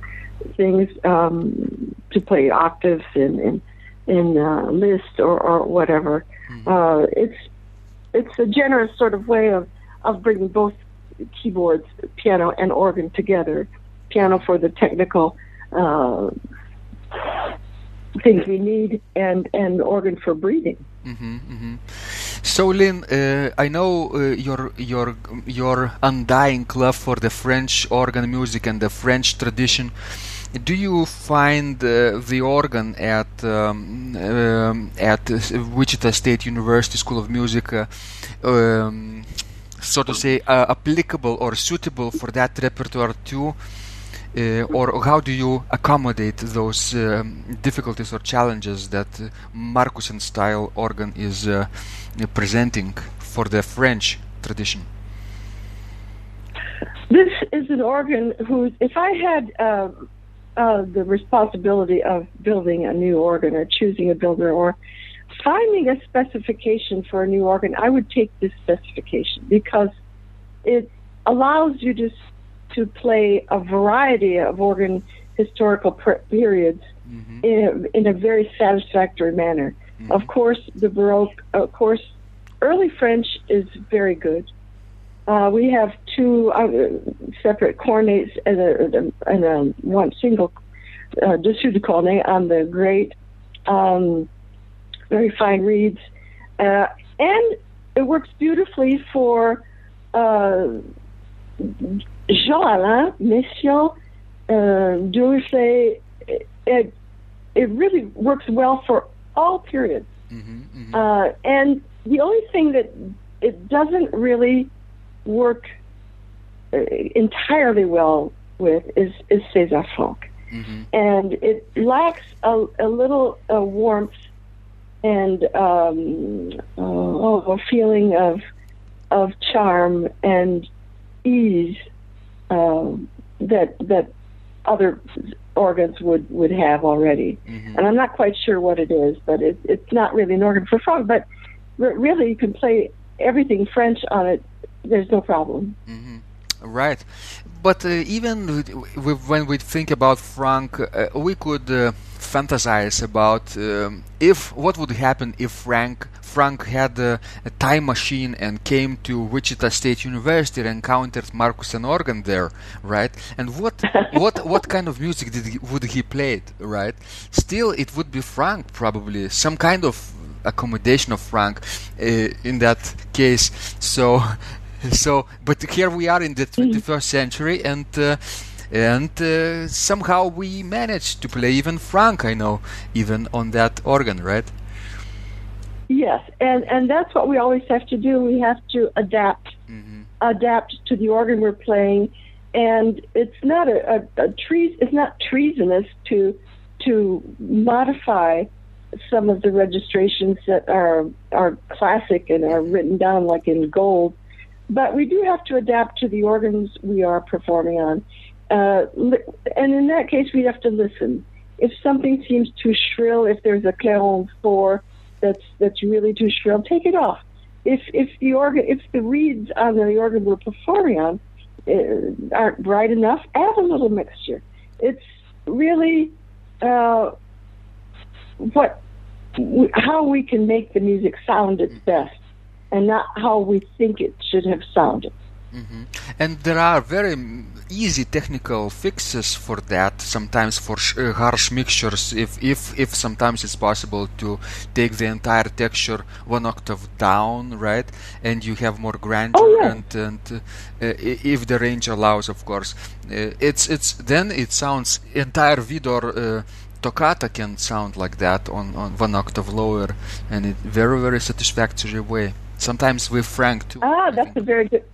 things um, to play octaves in in, in uh, Liszt or, or whatever. Mm-hmm. Uh, it's it's a generous sort of way of of bringing both keyboards, piano and organ together. Piano for the technical uh, things we need, and and organ for breathing. Mm-hmm, mm-hmm. So, Lynn, uh, I know uh, your your your undying love for the French organ music and the French tradition do you find uh, the organ at um, um, at Wichita State University School of Music, uh, um, so to say, uh, applicable or suitable for that repertoire too? Uh, or how do you accommodate those um, difficulties or challenges that uh, Marcussen style organ is uh, presenting for the French tradition? This is an organ whose, if I had um, uh, the responsibility of building a new organ or choosing a builder or finding a specification for a new organ, I would take this specification because it allows you to to play a variety of organ historical per- periods mm-hmm. in, in, a very satisfactory manner. Mm-hmm. Of course, the Baroque, of course, early French is very good. Uh, we have two uh, separate cornets and a, and a one single uh, dessus de cornet on the great, um, very fine reeds, uh, and it works beautifully for uh, Jehan Alain Messiaen, uh, Dulce, it, it really works well for all periods. Mm-hmm, mm-hmm. Uh, and the only thing that it doesn't really work uh, entirely well with is, is César Franck. Mm-hmm. And it lacks a, a little uh, warmth and um, oh, a feeling of of charm and ease uh, that that other organs would would have already. Mm-hmm. And I'm not quite sure what it is, but it, it's not really an organ for Franck. But really, you can play everything French on it. There's no problem. Mm-hmm. Right, but uh, even when we think about Franck, uh, we could uh, fantasize about um, if what would happen if Frank Franck had a, a, time machine and came to Wichita State University and encountered Marcussen organ there, right? And what what what kind of music did he, would he play, right? Still, it would be Franck probably some kind of accommodation of Franck uh, in that case. So so, but here we are in the 21st mm. century, and uh, and uh, somehow we managed to play even Franck. I know, even on that organ, right? Yes, and and that's what we always have to do. We have to adapt, mm-hmm. adapt to the organ we're playing, and it's not a, a, a tre- It's not treasonous to to modify some of the registrations that are are classic and are written down like in gold but we do have to adapt to the organs we are performing on. Uh, and in that case, we have to listen. If something seems too shrill, if there's a clairon four that's that's really too shrill, take it off. If if the organ, if the reeds on the organ we're performing on uh, aren't bright enough, add a little mixture. It's really uh, what how we can make the music sound its best and not how we think it should have sounded. Mm-hmm. And there are very easy technical fixes for that. Sometimes for sh- uh, harsh mixtures, if if if sometimes it's possible to take the entire texture one octave down, right, and you have more grandeur oh, yeah. and and uh, if the range allows, of course, uh, it's it's then it sounds entire Widor. Uh, toccata can sound like that on, on one octave lower and in very very satisfactory way Sometimes with Franck too. Ah, that's a very good.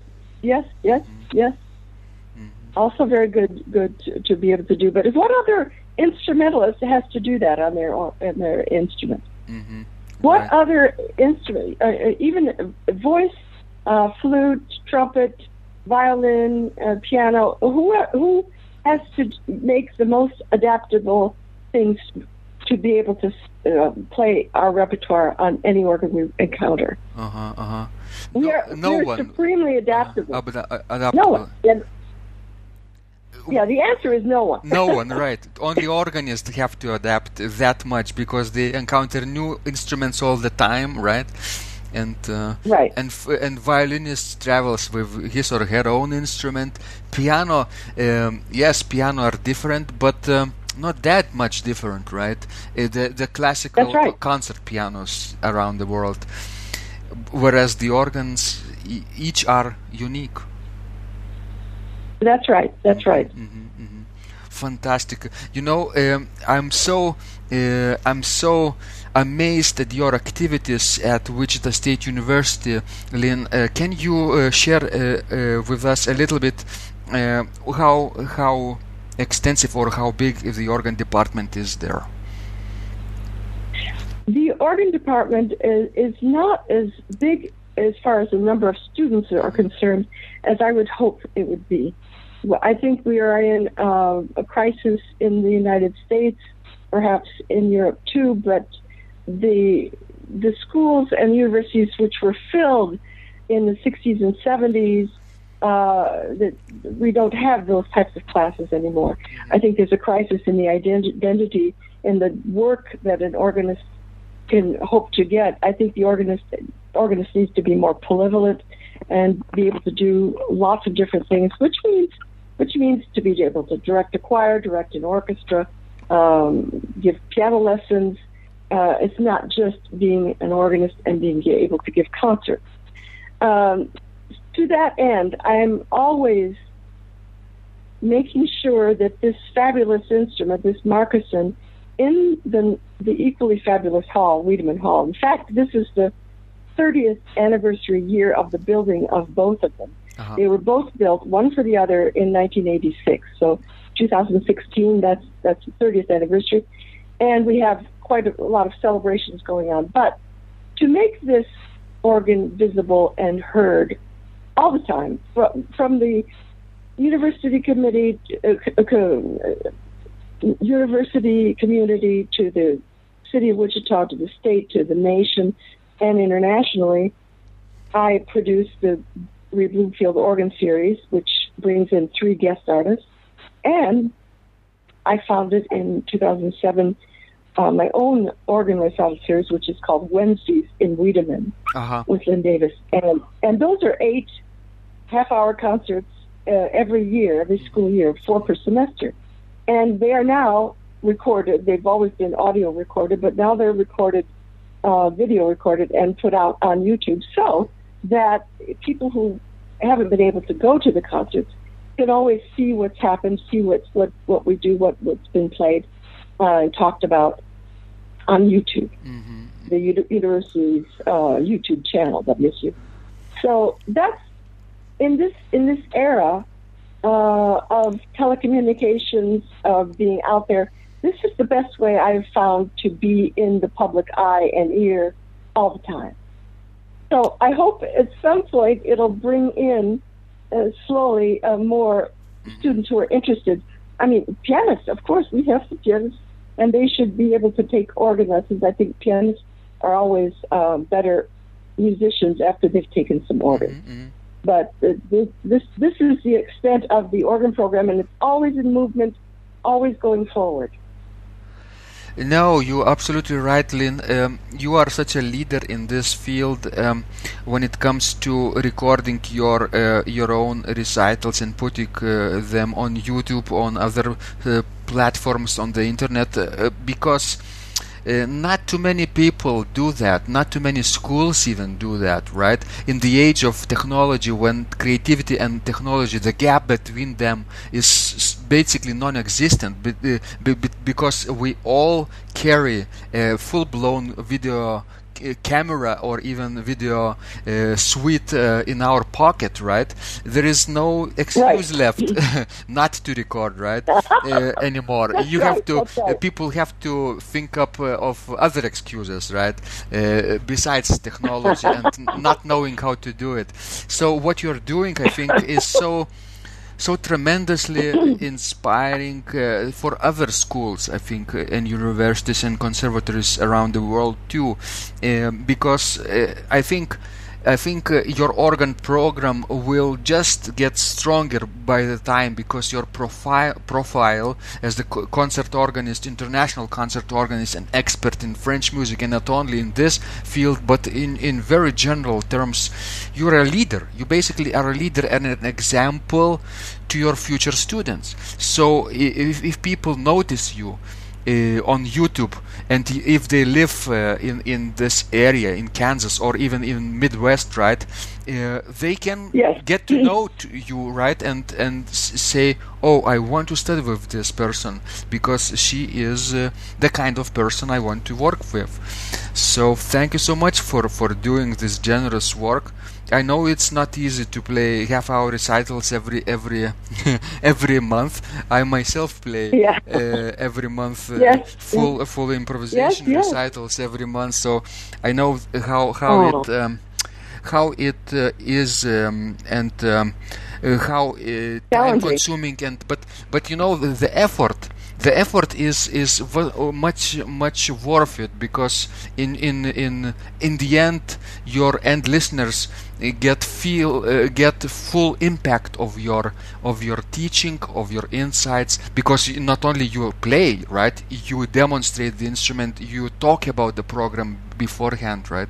Yes, yes, mm-hmm. yes. Mm-hmm. Also very good, good to, to, be able to do. But what other instrumentalist has to do that on their on their instrument? Mm-hmm. What right. other instrument, uh, uh even voice, uh, flute, trumpet, violin, uh, piano? Who who has to make the most adaptable things to be able to uh, play our repertoire on any organ we encounter. Uh huh. Uh huh. We no, are, no we are one. supremely adaptable. Uh, uh, adaptable. No one. And, yeah, the answer is no one. no one, right. Only organists have to adapt that much because they encounter new instruments all the time, right? And uh, right. and and violinist travels with his or her own instrument. Piano, um, yes, piano are different, but um, not that much different, right? Uh, the the classical right. concert pianos around the world, whereas the organs each are unique. That's right. That's mm-hmm, right. Mm-hmm, mm-hmm. Fantastic. You know, um, I'm so uh, I'm so amazed at your activities at Wichita State University, Lynn. Uh, can you uh, share uh, uh, with us a little bit uh, how how extensive or how big the organ department is there? The organ department is, is not as big as far as the number of students are concerned as I would hope it would be. Well, I think we are in uh, a crisis in the United States, perhaps in Europe too, but the the schools and universities which were filled in the 60s and 70s uh, that we don't have those types of classes anymore. Mm-hmm. I think there's a crisis in the identity in the work that an organist can hope to get. I think the organist organist needs to be more polyvalent and be able to do lots of different things, which means which means to be able to direct a choir, direct an orchestra, um, give piano lessons. Uh, it's not just being an organist and being able to give concerts. Um, to that end, I'm always making sure that this fabulous instrument, this Marcussen, in the the equally fabulous hall, Wiedemann Hall. In fact, this is the 30th anniversary year of the building of both of them. Uh-huh. They were both built one for the other in 1986. So 2016, that's that's the 30th anniversary, and we have quite a, a lot of celebrations going on. But to make this organ visible and heard all the time. From, from the university committee, uh, uh, university community to the city of Wichita to the state to the nation and internationally, I produce the Rie Bloomfield Organ Series, which brings in three guest artists, and I founded in 2007 uh, my own organ recital series, which is called Wednesdays in Wiedemann uh-huh. with Lynn Davis, and and those are eight half-hour concerts uh, every year, every school year, four per semester, and they are now recorded. They've always been audio recorded, but now they're recorded, uh, video recorded, and put out on YouTube, so that people who haven't been able to go to the concerts can always see what's happened, see what's what what we do, what what's been played uh, and talked about on YouTube, mm-hmm. the university's uh, YouTube channel, WSU. So that's in this in this era uh, of telecommunications, of being out there. This is the best way I've found to be in the public eye and ear all the time. So I hope at some point it'll bring in uh, slowly uh, more students who are interested. I mean, pianists, of course, we have some pianists and they should be able to take organ lessons. I think pianists are always um, better musicians after they've taken some organ. Mm-hmm, mm-hmm. But uh, this, this this is the extent of the organ program, and it's always in movement, always going forward. No, you're absolutely right, Lynn. Um, you are such a leader in this field um, when it comes to recording your uh, your own recitals and putting uh, them on YouTube, on other uh, platforms on the internet, uh, because uh, not too many people do that. Not too many schools even do that right? In the age of technology when creativity and technology the gap between them is basically non-existent uh, because we all carry a full-blown video camera or even video uh, suite uh, in our pocket, right? There is no excuse right. left not to record, right? Uh, anymore. That's you right, have to. Uh, right. people have to think up uh, of other excuses, right? Uh, besides technology and not knowing how to do it. So what you're doing, I think, is so so tremendously inspiring uh, for other schools, I think, uh, and universities and conservatories around the world too, uh, because uh, I think I think uh, your organ program will just get stronger by the time because your profile profile as the co- concert organist, international concert organist, and expert in French music, and not only in this field but in in very general terms, you're a leader. You basically are a leader and an example to your future students. So if, if people notice you on YouTube, and if they live uh, in in this area in Kansas or even in Midwest, right, uh, they can yes. get to know you, right, and and say, oh, I want to study with this person because she is uh, the kind of person I want to work with. So thank you so much for for doing this generous work. I know it's not easy to play half-hour recitals every every every month. I myself play yeah. uh, every month uh, yes. full yes. full improvisation yes, recitals every month. So I know how how oh. it um, how it uh, is um, and um, uh, how uh, time consuming and but but you know the, the effort the effort is is much much worth it because in in in in the end your end listeners get feel uh, get full impact of your of your teaching of your insights because not only you play right? You demonstrate the instrument you talk about the program beforehand right?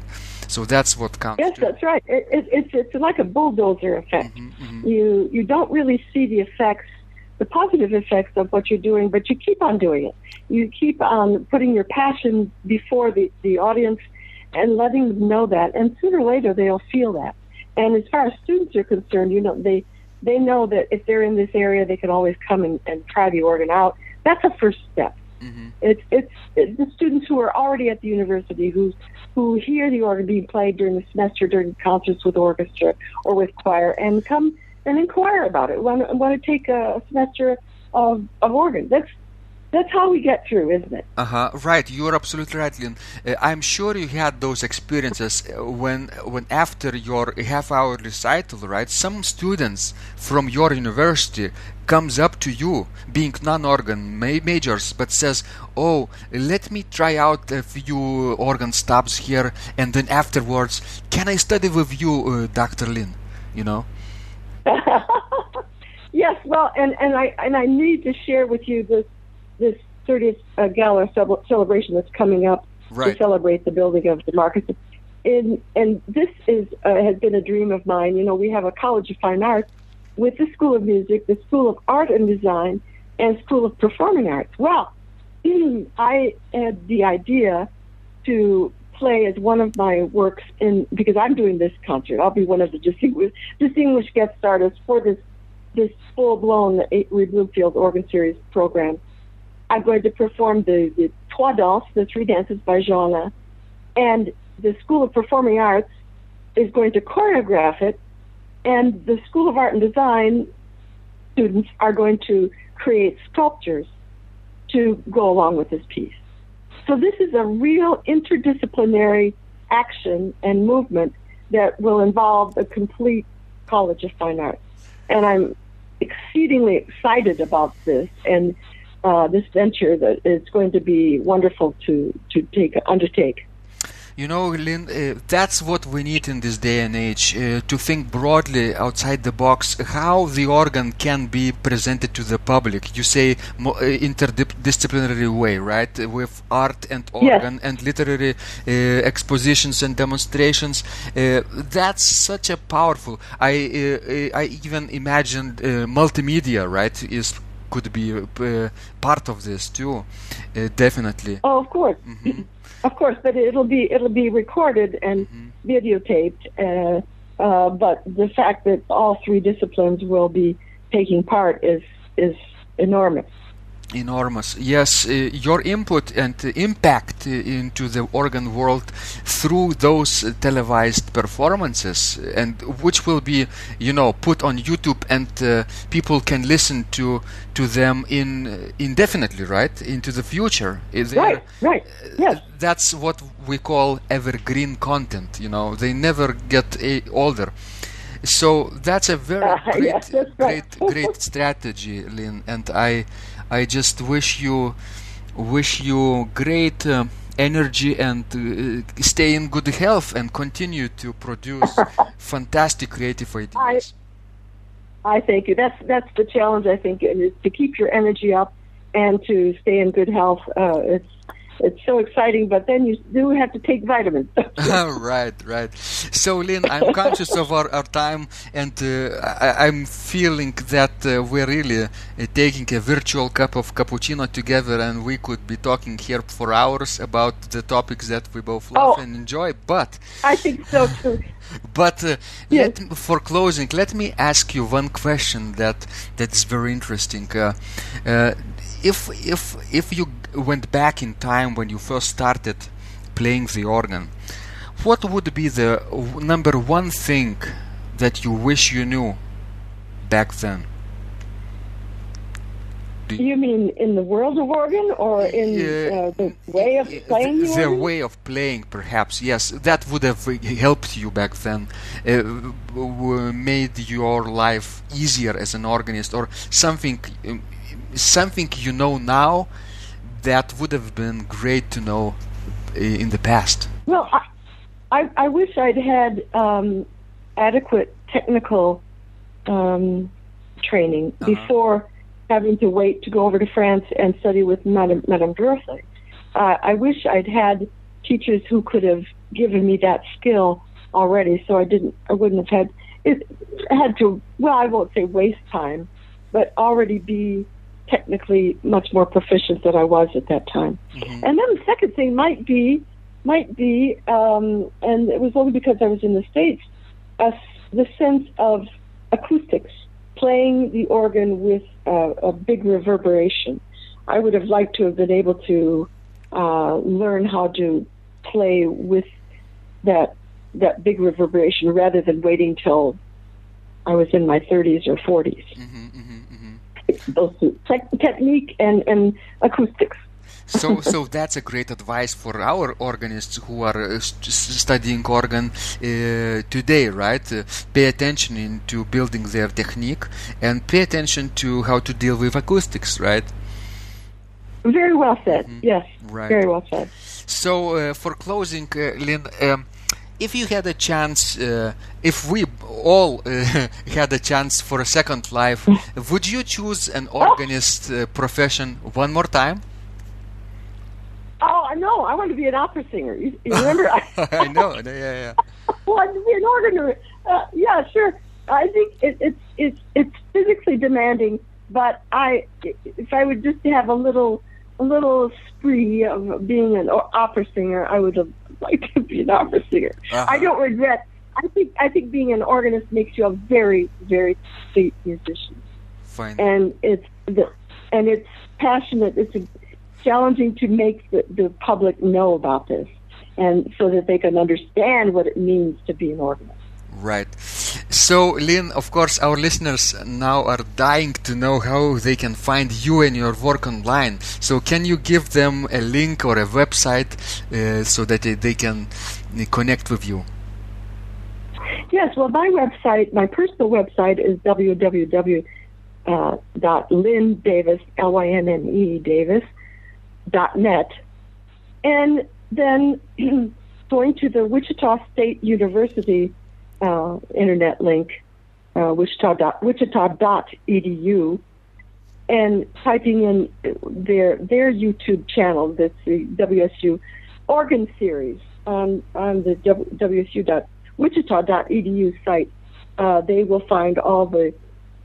So that's what counts yes that's right. It, it, it's it's like a bulldozer effect. Mm-hmm, mm-hmm. you you don't really see the effects the positive effects of what you're doing but you keep on doing it. You keep on putting your passion before the the audience and letting them know that. And sooner or later, they'll feel that. And as far as students are concerned, you know, they they know that if they're in this area, they can always come and, and try the organ out. That's a first step. Mm-hmm. It's, it's it's the students who are already at the university who who hear the organ being played during the semester during concerts with orchestra or with choir and come and inquire about it. Want, want to take a semester of, of organ? That's that's how we get through, isn't it? Uh huh. Right. You are absolutely right, Lynn. Uh, I'm sure you had those experiences uh, when, when after your half-hour recital, right? Some students from your university comes up to you, being non-organ ma- majors, but says, "Oh, let me try out a few organ stops here, and then afterwards, can I study with you, uh, Dr. Lynn?" You know. yes. Well, and and I and I need to share with you this this 30th uh, gala celebration that's coming up right. to celebrate the building of the Marcussen. And, and this is uh, has been a dream of mine. You know, we have a College of Fine Arts with the School of Music, the School of Art and Design, and School of Performing Arts. Well, I had the idea to play as one of my works in because I'm doing this concert. I'll be one of the distinguished distinguished guest artists for this this full blown Rie Bloomfield organ series program. I'm going to perform the, the Trois Danses, the three dances by Jehan and the School of Performing Arts is going to choreograph it, and the School of Art and Design students are going to create sculptures to go along with this piece. So this is a real interdisciplinary action and movement that will involve a complete College of Fine Arts. And I'm exceedingly excited about this and uh, this venture that is going to be wonderful to, to take undertake. You know, Lynn, uh, that's what we need in this day and age uh, to think broadly outside the box how the organ can be presented to the public. You say mo- uh, interdisciplinary way, right? With art and organ yes. and literary uh, expositions and demonstrations. Uh, that's such a powerful. I uh, I even imagined multimedia, right? Is could be uh, part of this too, uh, definitely. Oh, of course, mm-hmm. of course, but it'll be it'll be recorded and mm-hmm. videotaped. Uh, uh, but the fact that all three disciplines will be taking part is is enormous enormous. Yes uh, your input and uh, impact uh, into the organ world through those televised performances and which will be you know put on youtube and uh, people can listen to to them in uh, indefinitely right? Into the future. Right right. Yes. that's what we call evergreen content you know. They never get older. So that's a very great yes, great great strategy lynn and i I just wish you wish you great uh, energy and uh, stay in good health and continue to produce fantastic creative ideas. I, I thank you. That's that's the challenge. I think is to keep your energy up and to stay in good health. Uh, it's it's so exciting, but then you do have to take vitamins. right, right. So, Lynn, I'm conscious of our, our time, and uh, I, am feeling that uh, we're really uh, taking a virtual cup of cappuccino together, and we could be talking here for hours about the topics that we both love oh, and enjoy. But I think so too. But uh, yes. let, for closing, let me ask you one question that that is very interesting. Uh, uh, if if if you went back in time when you first started playing the organ, what would be the number one thing that you wish you knew back then? You, you mean in the world of organ or in uh, the way of playing the, the way of playing, perhaps, yes. That would have helped you back then, uh, made your life easier as an organist, or something, something you know now that would have been great to know in the past? Well, I, I, I wish I'd had um, adequate technical um, training uh-huh. before having to wait to go over to France and study with Madame, Madame Duruflé. Uh, I wish I'd had teachers who could have given me that skill already, so I didn't, I wouldn't have had it. Had to, well, I won't say waste time, but already be technically much more proficient than I was at that time. Mm-hmm. And then the second thing might be, might be, um, and it was only because I was in the States, a the sense of acoustics, playing the organ with uh, a big reverberation. I would have liked to have been able to uh, learn how to play with that that big reverberation rather than waiting till I was in my 30s or 40s. Mm-hmm, mm-hmm, mm-hmm. Te- technique and, and acoustics. so so that's a great advice for our organists who are uh, studying organ uh, today right uh, pay attention into building their technique and pay attention to how to deal with acoustics right very well said mm-hmm. yes right very well said so uh, for closing uh, lynn um, if you had a chance, uh, if we all uh, had a chance for a second life, would you choose an organist uh, profession one more time? Oh, no, I want to be an opera singer. You, you remember? I know. Yeah, yeah. well, I want to be an organist. Uh, yeah, sure. I think it, it's it's it's physically demanding, but I if I would just have a little a little spree of being an opera singer, I would have liked to be an opera singer. Uh-huh. I don't regret. I think I think being an organist makes you a very very sweet musician. Fine. And it's the and it's passionate. It's a, challenging to make the, the public know about this, and so that they can understand what it means to be an organist. Right. So, Lynn, of course, our listeners now are dying to know how they can find you and your work online. So, can you give them a link or a website uh, so that they can connect with you? Yes, well, my website, my personal website is www. Uh, dot Lynne Davis, L Y N N E Davis, dot net. And then going to the Wichita State University uh, internet link, uh, wichita dot, wichita.edu, and typing in their their YouTube channel, that's the WSU organ series on on the WSU dot wichita.edu site. Uh, they will find all the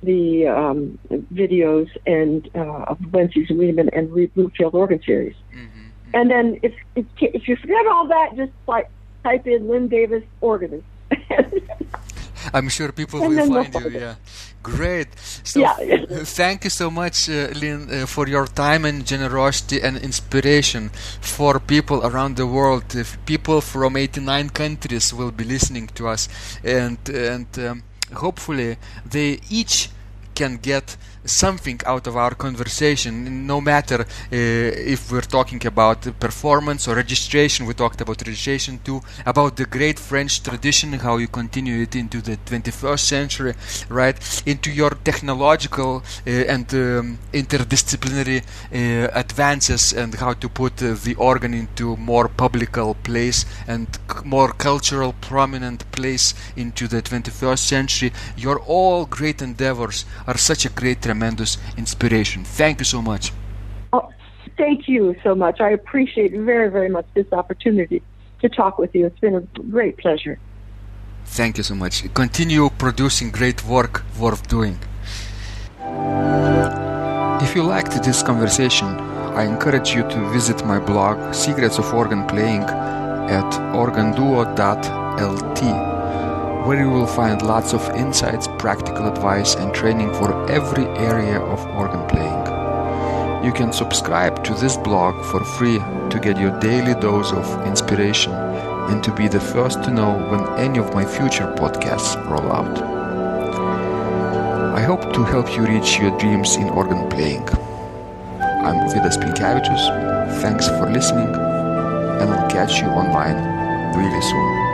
the um, videos and uh, of Wences Wiedemann and Bloomfield organ series. Mm-hmm. And then if, if if you forget all that, just like type in Lynne Davis organist I'm sure people will find you. Yeah, great. So, yeah. thank you so much, uh, Lynn, uh, for your time and generosity and inspiration for people around the world. If people from 89 countries will be listening to us, and and um, hopefully they each can get something out of our conversation, no matter uh, if we're talking about performance or registration. We talked about registration too, about the great French tradition, how you continue it into the 21st century, right? Into your technological uh, and um, interdisciplinary uh, advances and how to put the organ into more publical place and c- more cultural prominent place into the 21st century. Your all great endeavors are such a great tremendous inspiration. Thank you so much. Oh, thank you so much. I appreciate very, very much this opportunity to talk with you. It's been a great pleasure. Thank you so much. Continue producing great work worth doing. If you liked this conversation, I encourage you to visit my blog Secrets of Organ Playing at organduo.lt where you will find lots of insights, practical advice, and training for every area of organ playing. You can subscribe to this blog for free to get your daily dose of inspiration and to be the first to know when any of my future podcasts roll out. I hope to help you reach your dreams in organ playing. I'm Vidas Pinkevičius. Thanks for listening, and I'll catch you online really soon.